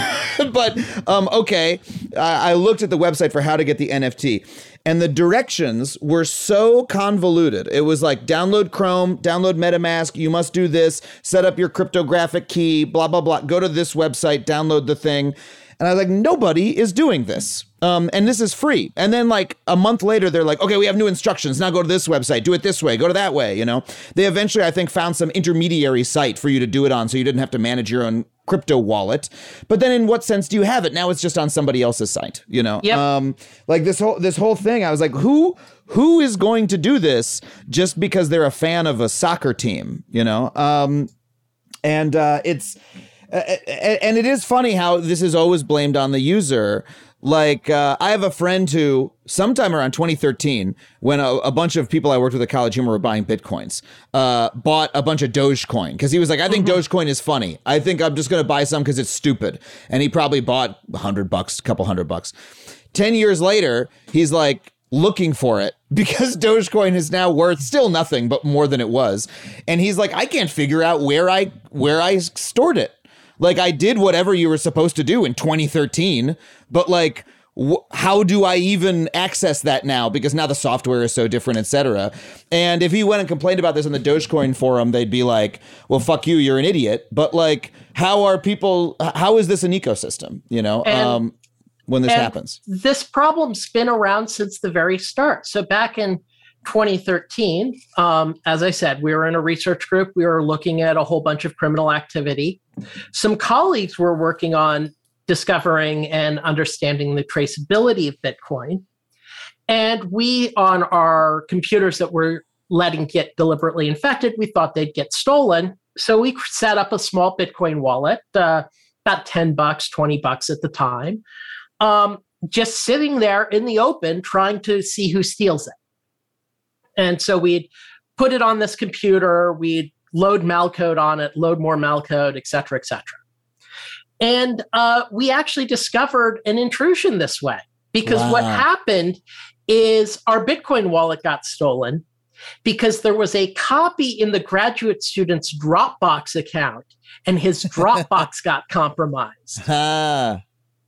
but um, okay, I I looked at the website for how to get the NFT. And the directions were so convoluted. It was like download Chrome, download MetaMask, you must do this, set up your cryptographic key, blah, blah, blah. Go to this website, download the thing. And I was like, nobody is doing this. Um, and this is free. And then, like, a month later, they're like, okay, we have new instructions. Now go to this website, do it this way, go to that way. You know, they eventually, I think, found some intermediary site for you to do it on so you didn't have to manage your own crypto wallet. But then, in what sense do you have it? Now it's just on somebody else's site, you know? Yep. Um, like this whole this whole thing, I was like, who who is going to do this just because they're a fan of a soccer team, you know? Um, and uh, it's and it is funny how this is always blamed on the user. Like uh, I have a friend who, sometime around 2013, when a, a bunch of people I worked with at College Humor were buying bitcoins, uh, bought a bunch of Dogecoin because he was like, "I think Dogecoin is funny. I think I'm just going to buy some because it's stupid." And he probably bought a hundred bucks, a couple hundred bucks. Ten years later, he's like looking for it because Dogecoin is now worth still nothing but more than it was. And he's like, I can't figure out where I where I stored it. Like I did whatever you were supposed to do in 2013, but like how do I even access that now? Because now the software is so different, etc. And if he went and complained about this on the Dogecoin forum, they'd be like, "Well, fuck you, you're an idiot." But like, how are people? How is this an ecosystem? You know, And- um, when this happens. This problem's been around since the very start. So back in 2013, um, as I said, we were in a research group. We were looking at a whole bunch of criminal activity. Some colleagues were working on discovering and understanding the traceability of Bitcoin. And we, on our computers that were letting get deliberately infected, we thought they'd get stolen. So we set up a small Bitcoin wallet, uh, about 10 bucks, 20 bucks at the time, um, just sitting there in the open trying to see who steals it. And so we'd put it on this computer, we'd load malcode on it, load more malcode, et cetera, et cetera. And uh, we actually discovered an intrusion this way because what happened is our Bitcoin wallet got stolen because there was a copy in the graduate student's Dropbox account and his Dropbox got compromised. Ah,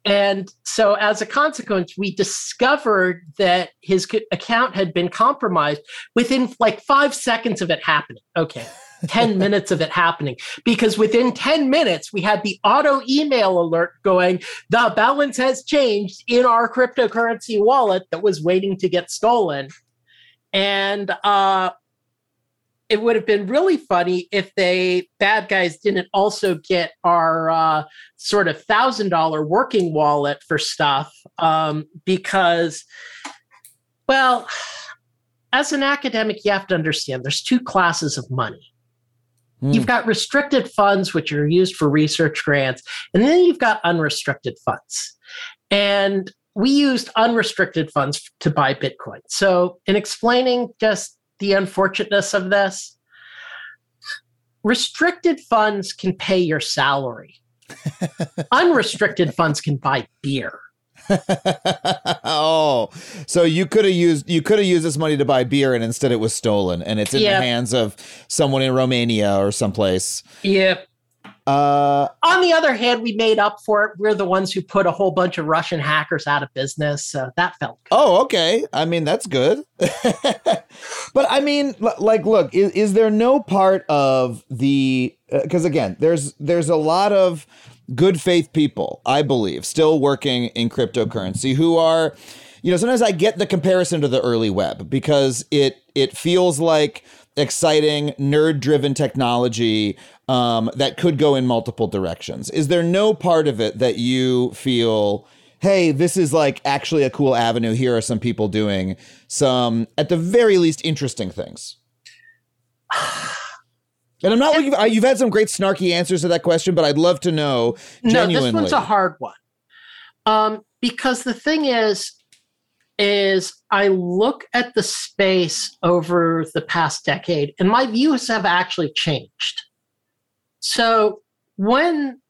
And so, as a consequence, we discovered that his account had been compromised within like five seconds of it happening. Okay. 10 minutes of it happening because within 10 minutes we had the auto email alert going the balance has changed in our cryptocurrency wallet that was waiting to get stolen and uh it would have been really funny if they bad guys didn't also get our uh, sort of thousand dollar working wallet for stuff um, because well as an academic you have to understand there's two classes of money. Hmm. you've got restricted funds which are used for research grants and then you've got unrestricted funds. And we used unrestricted funds to buy bitcoin. So in explaining just the unfortunateness of this restricted funds can pay your salary unrestricted funds can buy beer oh, so you could have used you could have used this money to buy beer, and instead it was stolen, and it's in Yeah. the hands of someone in Romania or someplace. yep Uh, on the other hand we made up for it we're the ones who put a whole bunch of russian hackers out of business so that felt good oh, okay. I mean, that's good. but I mean, like, look, is, is there no part of the because again, there's there's a lot of good faith people, I believe, still working in cryptocurrency who are, you know, sometimes I get the comparison to the early web because it it feels like exciting nerd driven technology um, that could go in multiple directions. Is there no part of it that you feel? Hey, this is like actually a cool avenue. Here are some people doing some, at the very least, interesting things. And I'm not looking. For, you've had some great snarky answers to that question, but I'd love to know genuinely. No, this one's a hard one. Um, because the thing is, is I look at the space over the past decade, and my views have actually changed. So when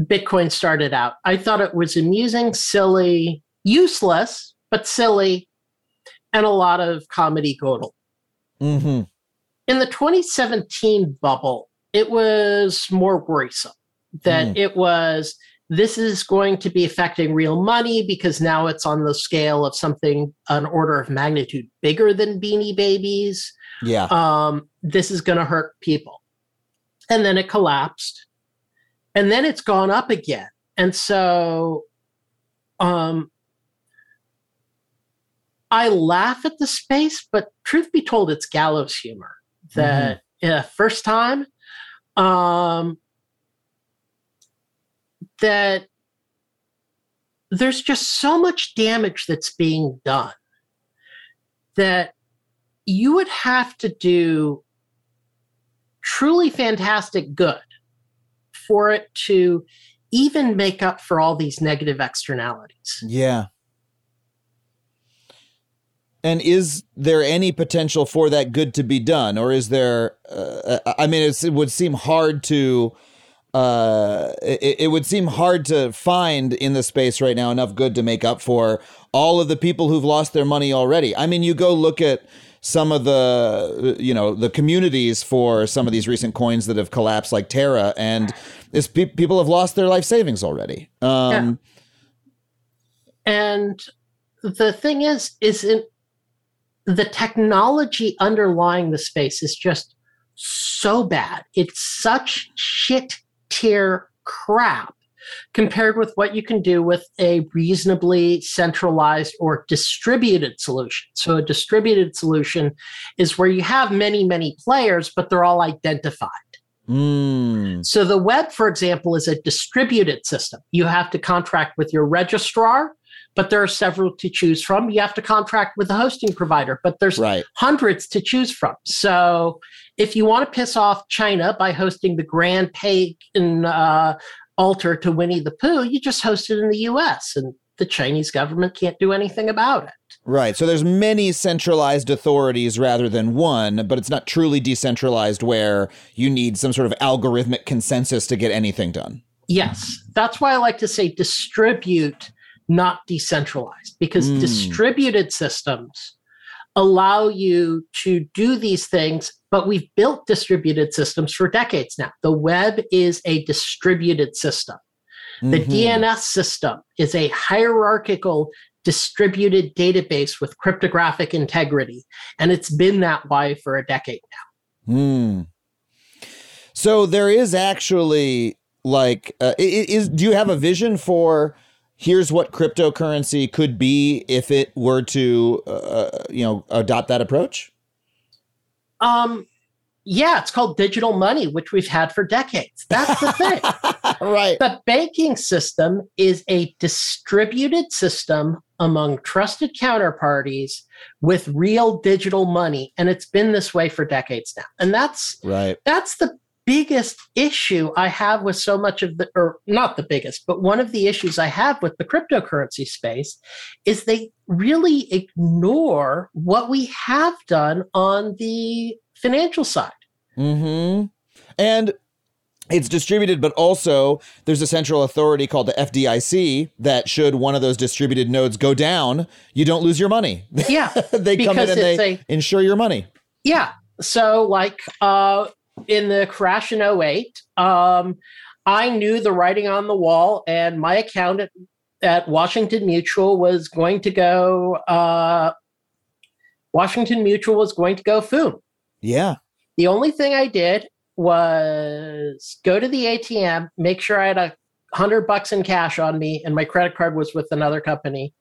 Bitcoin started out, I thought it was amusing, silly, useless, but silly, and a lot of comedy gold hmm in the 2017 bubble, it was more worrisome that Mm. it was this is going to be affecting real money because now it's on the scale of something an order of magnitude bigger than beanie babies Yeah. um, this is going to hurt people. And then it collapsed. And then it's gone up again. And so um, I laugh at the space, but truth be told, it's gallows humor. That uh, first time, um, that there's just so much damage that's being done that you would have to do truly fantastic good for it to even make up for all these negative externalities. Yeah. And is there any potential for that good to be done, or is there? Uh, I mean, it would seem hard to. Uh, it, it would seem hard to find in the space right now enough good to make up for all of the people who've lost their money already. I mean, you go look at some of the you know the communities for some of these recent coins that have collapsed, like Terra, and it's pe- people have lost their life savings already. Um, And the thing is, is in the technology underlying the space is just so bad. It's such shit tier crap compared with what you can do with a reasonably centralized or distributed solution. So, a distributed solution is where you have many, many players, but they're all identified. mm, So the web, for example, is a distributed system. You have to contract with your registrar, but there are several to choose from. You have to contract with the hosting provider, but there's right. hundreds to choose from. So if you want to piss off China by hosting the grand pagan uh, altar to Winnie the Pooh, you just host it in the US and the Chinese government can't do anything about it. Right. So there's many centralized authorities rather than one, but it's not truly decentralized where you need some sort of algorithmic consensus to get anything done. Yes, that's why I like to say distribute, not decentralized, because Mm. distributed systems allow you to do these things. But we've built distributed systems for decades now. The web is a distributed system. The Mhm. DNS system is a hierarchical distributed database with cryptographic integrity. And it's been that way for a decade now. Hmm. So there is actually like, uh, is do you have a vision for? Here's what cryptocurrency could be if it were to, uh, you know, adopt that approach. Um, yeah, it's called digital money, which we've had for decades. That's the thing. right. The banking system is a distributed system among trusted counterparties with real digital money and it's been this way for decades now. And that's Right. that's the biggest issue I have with so much of the or not the biggest, but one of the issues I have with the cryptocurrency space is they really ignore what we have done on the financial side. Mm-hmm. And it's distributed, but also there's a central authority called the FDIC that should one of those distributed nodes go down, you don't lose your money. Yeah. they come in and they it's insure your money. Yeah. So, like uh, in the crash in 08, um, I knew the writing on the wall, and my account at, at Washington Mutual was going to go. Uh, Washington Mutual was going to go foom. Yeah. The only thing I did was go to the ATM, make sure I had a hundred bucks in cash on me, and my credit card was with another company.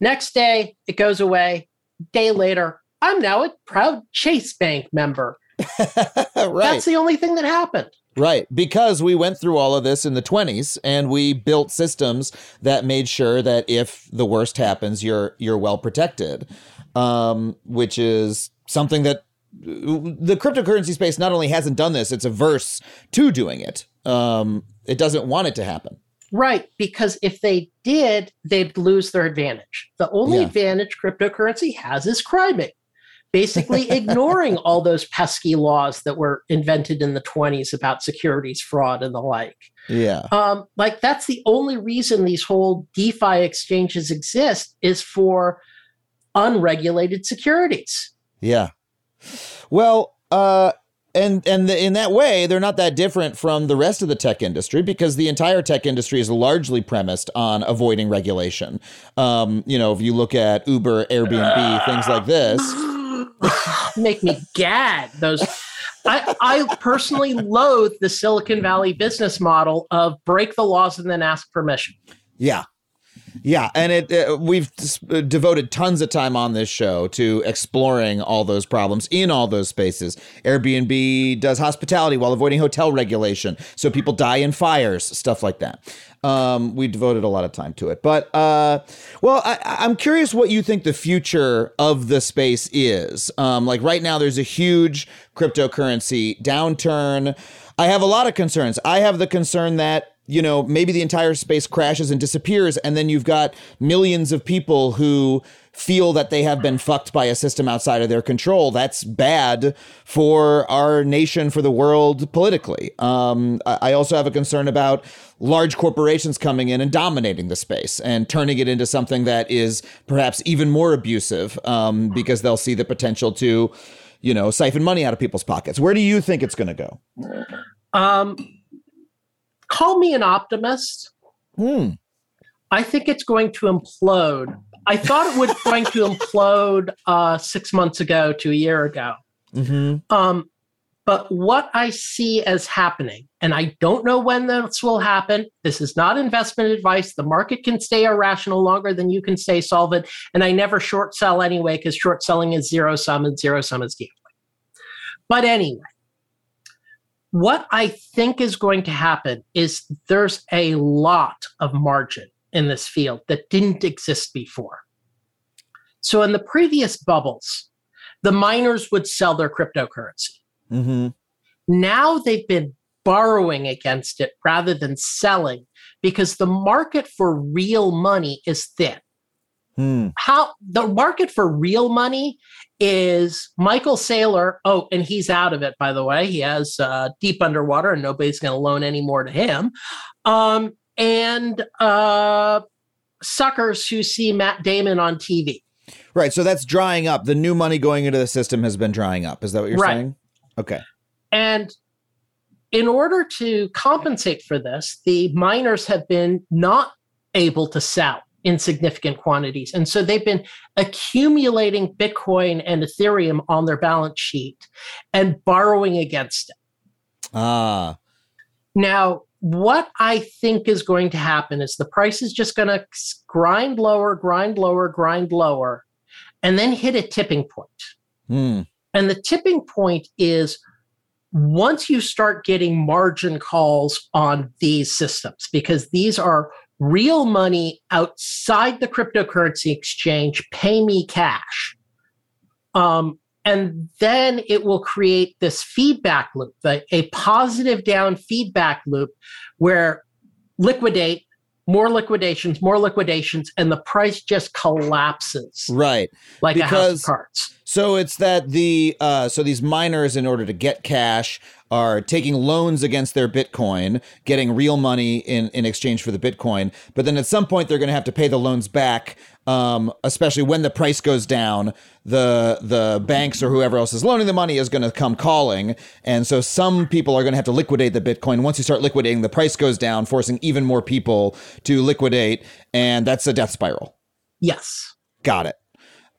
Next day, it goes away. Day later, I'm now a proud Chase Bank member. right. That's the only thing that happened. Right, because we went through all of this in the 20s and we built systems that made sure that if the worst happens, you're you're well protected. Um, which is something that the cryptocurrency space not only hasn't done this, it's averse to doing it. Um, it doesn't want it to happen. Right, because if they did, they'd lose their advantage. The only Yeah. advantage cryptocurrency has is cribing, basically ignoring all those pesky laws that were invented in the 20s about securities fraud and the like. Yeah. Um, like that's the only reason these whole DeFi exchanges exist is for unregulated securities. Yeah. Well, uh, and and the, in that way they're not that different from the rest of the tech industry because the entire tech industry is largely premised on avoiding regulation um, you know if you look at uber airbnb things like this make me gag those I, I personally loathe the silicon valley business model of break the laws and then ask permission. Yeah yeah, and it uh, we've uh, devoted tons of time on this show to exploring all those problems in all those spaces. Airbnb does hospitality while avoiding hotel regulation, so people die in fires, stuff like that. Um, we devoted a lot of time to it, but uh, well, I, I'm curious what you think the future of the space is. Um, like right now, there's a huge cryptocurrency downturn. I have a lot of concerns. I have the concern that you know, maybe the entire space crashes and disappears, and then you've got millions of people who feel that they have been fucked by a system outside of their control. That's bad for our nation, for the world politically. Um, I also have a concern about large corporations coming in and dominating the space and turning it into something that is perhaps even more abusive um, because they'll see the potential to, you know, siphon money out of people's pockets. Where do you think it's going to go? Um, call me an optimist. Hmm. I think it's going to implode. I thought it was going to implode uh, six months ago to a year ago. Mm-hmm. Um, but what I see as happening, and I don't know when this will happen, this is not investment advice. The market can stay irrational longer than you can stay solvent. And I never short sell anyway, because short selling is zero sum and zero sum is gambling. But anyway, what I think is going to happen is there's a lot of margin in this field that didn't exist before. So in the previous bubbles, the miners would sell their cryptocurrency. Mm-hmm. Now they've been borrowing against it rather than selling because the market for real money is thin. Hmm. How the market for real money is Michael Saylor. Oh, and he's out of it, by the way. He has uh, deep underwater, and nobody's going to loan any more to him. Um, and uh, suckers who see Matt Damon on TV. Right. So that's drying up. The new money going into the system has been drying up. Is that what you're Right. saying? Okay. And in order to compensate for this, the miners have been not able to sell in significant quantities. And so they've been accumulating Bitcoin and Ethereum on their balance sheet and borrowing against it. Ah. Now, what I think is going to happen is the price is just going to grind lower, grind lower, grind lower, and then hit a tipping point. Hmm. And the tipping point is once you start getting margin calls on these systems, because these are real money outside the cryptocurrency exchange, pay me cash. Um, and then it will create this feedback loop, the, a positive down feedback loop where liquidate, more liquidations, more liquidations, and the price just collapses Right. like a house because- of cards. So it's that the uh, so these miners, in order to get cash, are taking loans against their Bitcoin, getting real money in in exchange for the Bitcoin. But then at some point, they're going to have to pay the loans back. Um, especially when the price goes down, the the banks or whoever else is loaning the money is going to come calling, and so some people are going to have to liquidate the Bitcoin. Once you start liquidating, the price goes down, forcing even more people to liquidate, and that's a death spiral. Yes. Got it.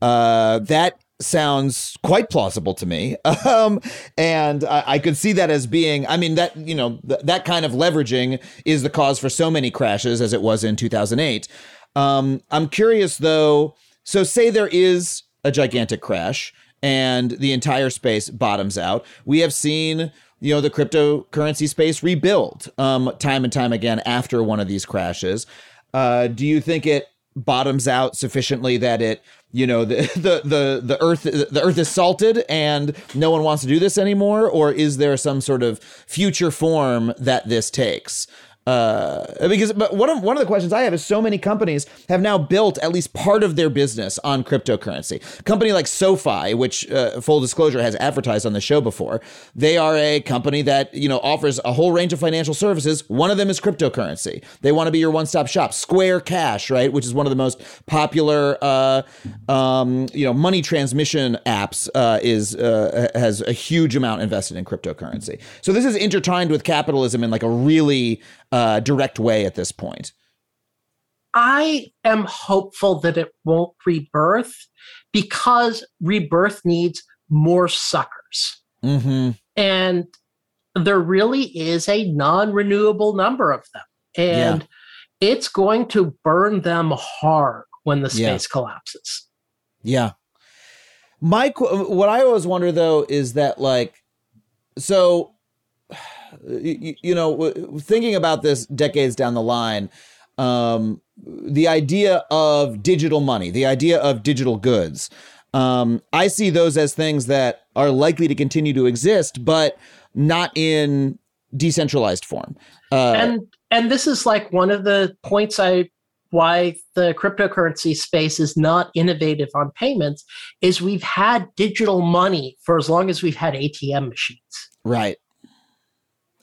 Uh, that sounds quite plausible to me. Um, and I, I could see that as being, I mean, that, you know, th- that kind of leveraging is the cause for so many crashes as it was in 2008. Um, I'm curious though. So, say there is a gigantic crash and the entire space bottoms out. We have seen, you know, the cryptocurrency space rebuild um, time and time again after one of these crashes. Uh, do you think it bottoms out sufficiently that it, you know, the the the the earth the earth is salted and no one wants to do this anymore, or is there some sort of future form that this takes? Uh, because but one of one of the questions I have is so many companies have now built at least part of their business on cryptocurrency. A company like SoFi, which uh, full disclosure has advertised on the show before, they are a company that you know offers a whole range of financial services. One of them is cryptocurrency. They want to be your one stop shop. Square Cash, right, which is one of the most popular uh, um, you know money transmission apps, uh, is uh, has a huge amount invested in cryptocurrency. So this is intertwined with capitalism in like a really uh, direct way at this point. I am hopeful that it won't rebirth because rebirth needs more suckers. Mm-hmm. And there really is a non renewable number of them. And it's going to burn them hard when the Yeah. space collapses. Yeah. My what I always wonder though is that like so you, you know thinking about this decades down the line um the idea of digital money, the idea of digital goods um I see those as things that are likely to continue to exist but not in decentralized form. Uh and and this is like one of the points I why the cryptocurrency space is not innovative on payments is we've had digital money for as long as we've had ATM machines. Right.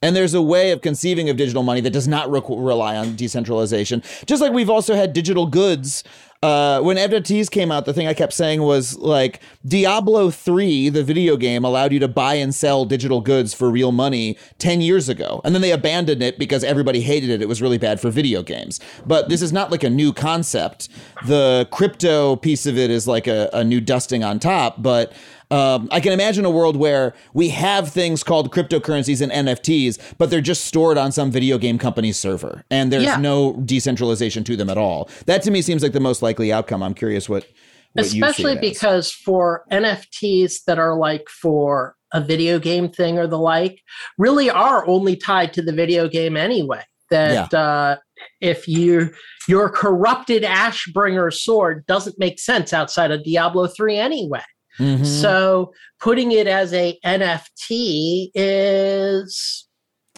And there's a way of conceiving of digital money that does not re- rely on decentralization. Just like we've also had digital goods. Uh, when NFTs came out, the thing I kept saying was like Diablo 3, the video game, allowed you to buy and sell digital goods for real money 10 years ago. And then they abandoned it because everybody hated it. It was really bad for video games. But this is not like a new concept. The crypto piece of it is like a, a new dusting on top. But um, I can imagine a world where we have things called cryptocurrencies and NFTs, but they're just stored on some video game company's server, and there's Yeah. no decentralization to them at all. That to me seems like the most likely outcome. I'm curious what, what especially as. because for NFTs that are like for a video game thing or the like, really are only tied to the video game anyway. That uh, if you your corrupted Ashbringer sword doesn't make sense outside of Diablo 3 anyway. Mhm. So putting it as a NFT is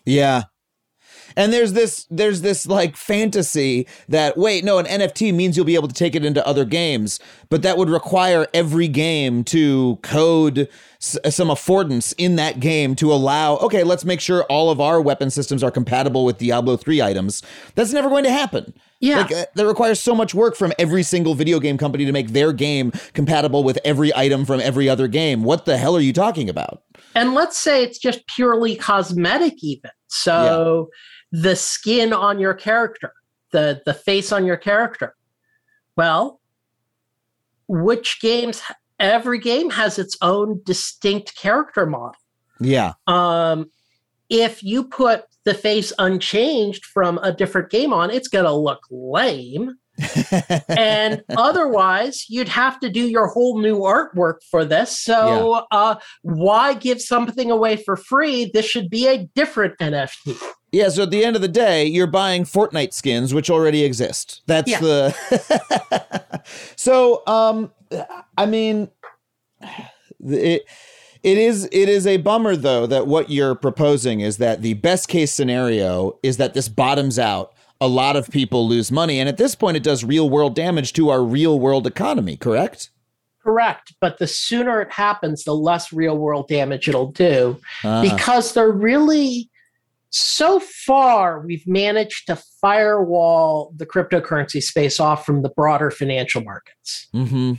Yeah. And there's this there's this like fantasy that wait no an NFT means you'll be able to take it into other games but that would require every game to code s- some affordance in that game to allow okay let's make sure all of our weapon systems are compatible with Diablo 3 items that's never going to happen yeah. like uh, that requires so much work from every single video game company to make their game compatible with every item from every other game. What the hell are you talking about? And let's say it's just purely cosmetic even. So the skin on your character the the face on your character. Well which games every game has its own distinct character model. Yeah. Um if you put the face unchanged from a different game on it's going to look lame and otherwise you'd have to do your whole new artwork for this so uh, why give something away for free this should be a different nft Yeah, so at the end of the day, you're buying Fortnite skins, which already exist. That's Yeah. the. so, um, I mean, it it is it is a bummer though that what you're proposing is that the best case scenario is that this bottoms out. A lot of people lose money, and at this point, it does real world damage to our real world economy. Correct? correct but the sooner it happens the less real world damage it'll do Uh, because they're really so far we've managed to firewall the cryptocurrency space off from the broader financial markets mhm.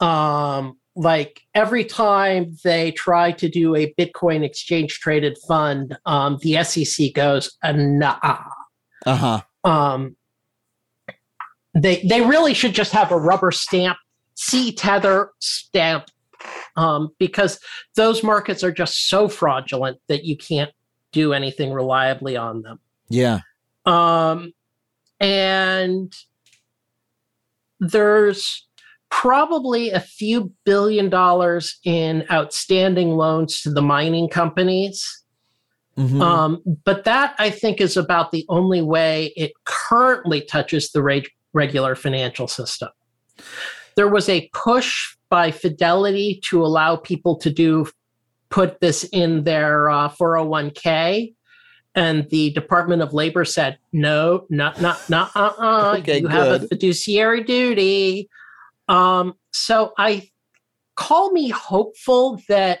um, like every time they try to do a Bitcoin exchange traded fund, um, the SEC goes, uh, nah. Uh huh. Um, they they really should just have a rubber stamp, C tether stamp, um, because those markets are just so fraudulent that you can't do anything reliably on them. Yeah. Um, and there's probably a few billion dollars in outstanding loans to the mining companies. Mhm. Um, but that I think is about the only way it currently touches the reg- regular financial system. There was a push by Fidelity to allow people to do put this in their uh, 401k, and the Department of Labor said, no, not, not, not, uh, uh Okay, you have a fiduciary duty. Um, so I call me hopeful that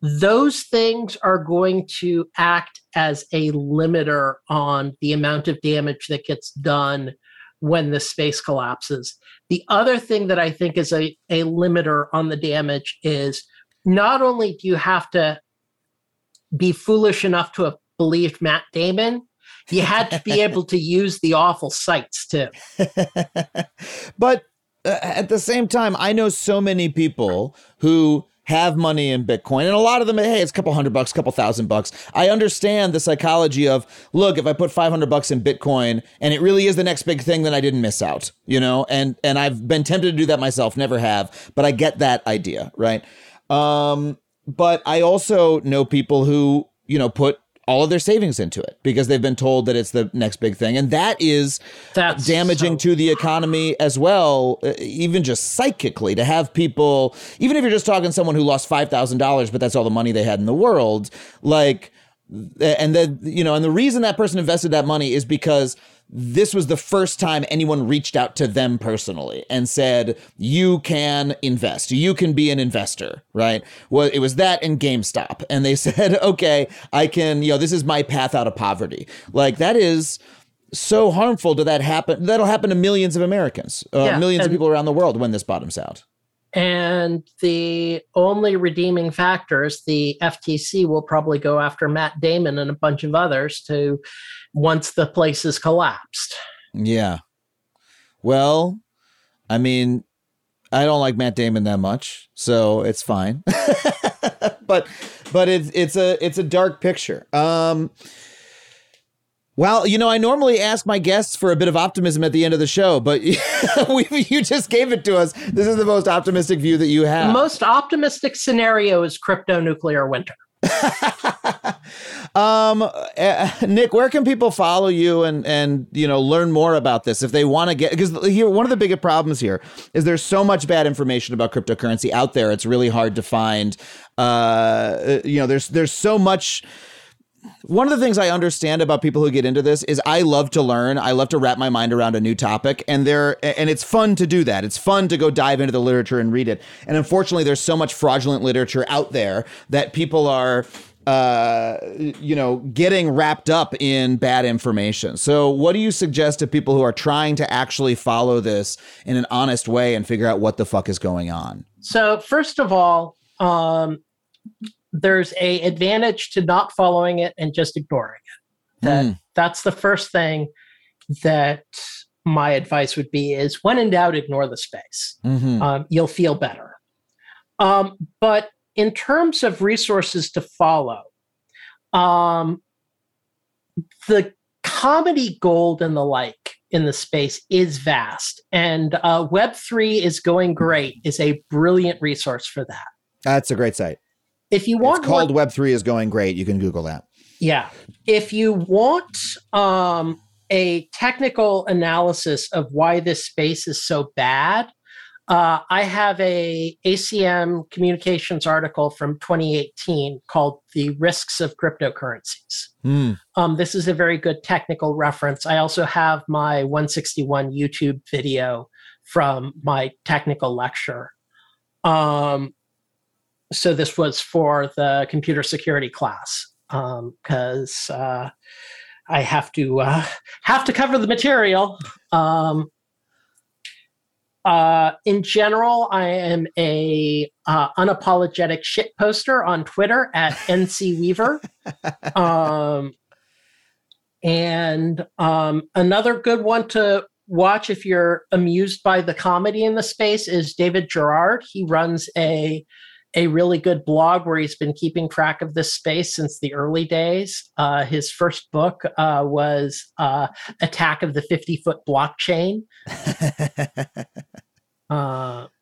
those things are going to act as a limiter on the amount of damage that gets done when the space collapses. The other thing that I think is a, a limiter on the damage is not only do you have to be foolish enough to have believed Matt Damon, you had to be able to use the awful sites too. but at the same time, I know so many people who have money in Bitcoin, and a lot of them, hey, it's a couple hundred bucks, a couple thousand bucks. I understand the psychology of, look, if I put 500 bucks in Bitcoin and it really is the next big thing, then I didn't miss out, you know? And, and I've been tempted to do that myself, never have, but I get that idea, right? Um, but I also know people who, you know, put all of their savings into it because they've been told that it's the next big thing. And that is That's damaging so- to the economy as well, uh, even just psychically to have people, even if you're just talking someone who lost $5,000, but that's all the money they had in the world, like, and then, you know, and the reason that person invested that money is because this was the first time anyone reached out to them personally and said, you can invest, you can be an investor, right? Well, it was that and GameStop. And they said, okay, I can, you know, this is my path out of poverty. Like, that is so harmful to that happen. That'll happen to millions of Americans, uh, Yeah, millions of people around the world when this bottoms out. And the only redeeming factor is the FTC will probably go after Matt Damon and a bunch of others to once the place is collapsed. Yeah. Well, I mean, I don't like Matt Damon that much, so it's fine. but but it's it's a it's a dark picture. Um well, you know, I normally ask my guests for a bit of optimism at the end of the show, but we, you just gave it to us. This is the most optimistic view that you The have. most optimistic scenario is crypto nuclear winter. um, uh, Nick, where can people follow you and and you know learn more about this if they want to get because here one of the biggest problems here is there's so much bad information about cryptocurrency out there. It's really hard to find. Uh, you know, there's there's so much. One of the things I understand about people who get into this is I love to learn. I love to wrap my mind around a new topic, and there and it's fun to do that. It's fun to go dive into the literature and read it. And unfortunately, there's so much fraudulent literature out there that people are uh you know getting wrapped up in bad information so what do you suggest to people who are trying to actually follow this in an honest way and figure out what the fuck is going on So first of all, um, there's a advantage to not following it and just ignoring it. That Hmm. that's the first thing that my advice would be is when in doubt, ignore the space. Mhm. Um, you'll feel better. Um, but in terms of resources to follow, um, the comedy gold and the like in the space is vast, and uh, Web3 is going great is a brilliant resource for that. that's a great site If you want it's called more- web3 is going great you can google that yeah. If you want um, a technical analysis of why this space is so bad, uh, I have a ACM communications article from 2018 called "The Risks of Cryptocurrencies." Hmm. Um, this is a very good technical reference. I also have my 161 YouTube video from my technical lecture. Um, so this was for the computer security class because uh, I have to uh, have to cover the material. Um, uh, in general, I am a uh, unapologetic shit poster on Twitter at NC Weaver. um, and um, another good one to watch if you're amused by the comedy in the space is David Gerard. He runs a a really good blog where he's been keeping track of this space since the early days. Uh, his first book uh, was uh, Attack of the 50 Foot Blockchain.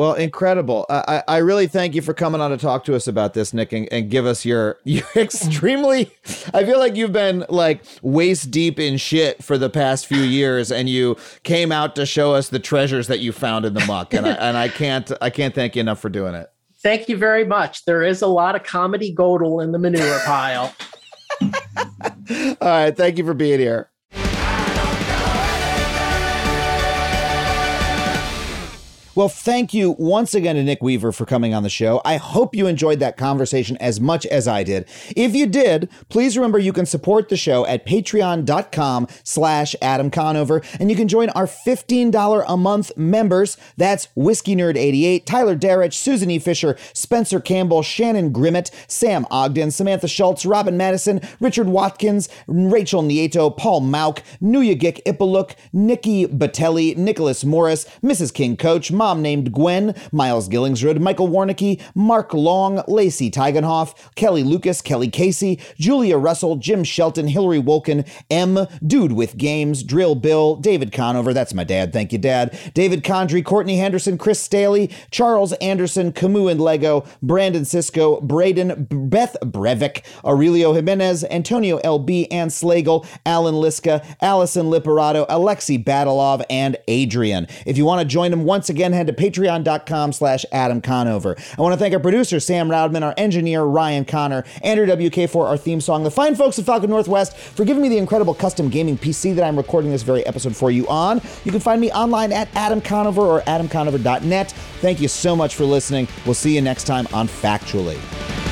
Well, incredible. I, I I really thank you for coming on to talk to us about this, Nick, and, and give us your, your extremely. I feel like you've been like waist deep in shit for the past few years, and you came out to show us the treasures that you found in the muck, and I, and I can't I can't thank you enough for doing it. thank you very much. There is a lot of comedy gold in the manure pile. All right. Thank you for being here. Well, thank you once again to Nick Weaver for coming on the show. I hope you enjoyed that conversation as much as I did. If you did, please remember you can support the show at patreon.com slash Adam Conover, and you can join our $15 a month members. That's Whiskey Nerd 88, Tyler Darrich, Susan E. Fisher, Spencer Campbell, Shannon Grimmett, Sam Ogden, Samantha Schultz, Robin Madison, Richard Watkins, Rachel Nieto, Paul Mauk, Nuya Gik Ipaluk, Nikki Batelli, Nicholas Morris, Mrs. King Coach, Mom named Gwen, Miles Gillingsrud, Michael Warnicki, Mark Long, Lacey Tigenhoff, Kelly Lucas, Kelly Casey, Julia Russell, Jim Shelton, Hillary Wolken, M, Dude with Games, Drill Bill, David Conover, that's my dad, thank you, Dad, David Condry, Courtney Henderson, Chris Staley, Charles Anderson, Camus and Lego, Brandon Cisco, Braden, Beth Brevik, Aurelio Jimenez, Antonio LB, Ann Slagle, Alan Liska, Allison Liperato, Alexi Batalov, and Adrian. If you want to join them once again, head to patreon.com slash Adam Conover. I want to thank our producer, Sam Roudman, our engineer, Ryan Connor, Andrew WK for our theme song, the fine folks at Falcon Northwest for giving me the incredible custom gaming PC that I'm recording this very episode for you on. You can find me online at Adam Conover or adamconover.net. Thank you so much for listening. We'll see you next time on Factually.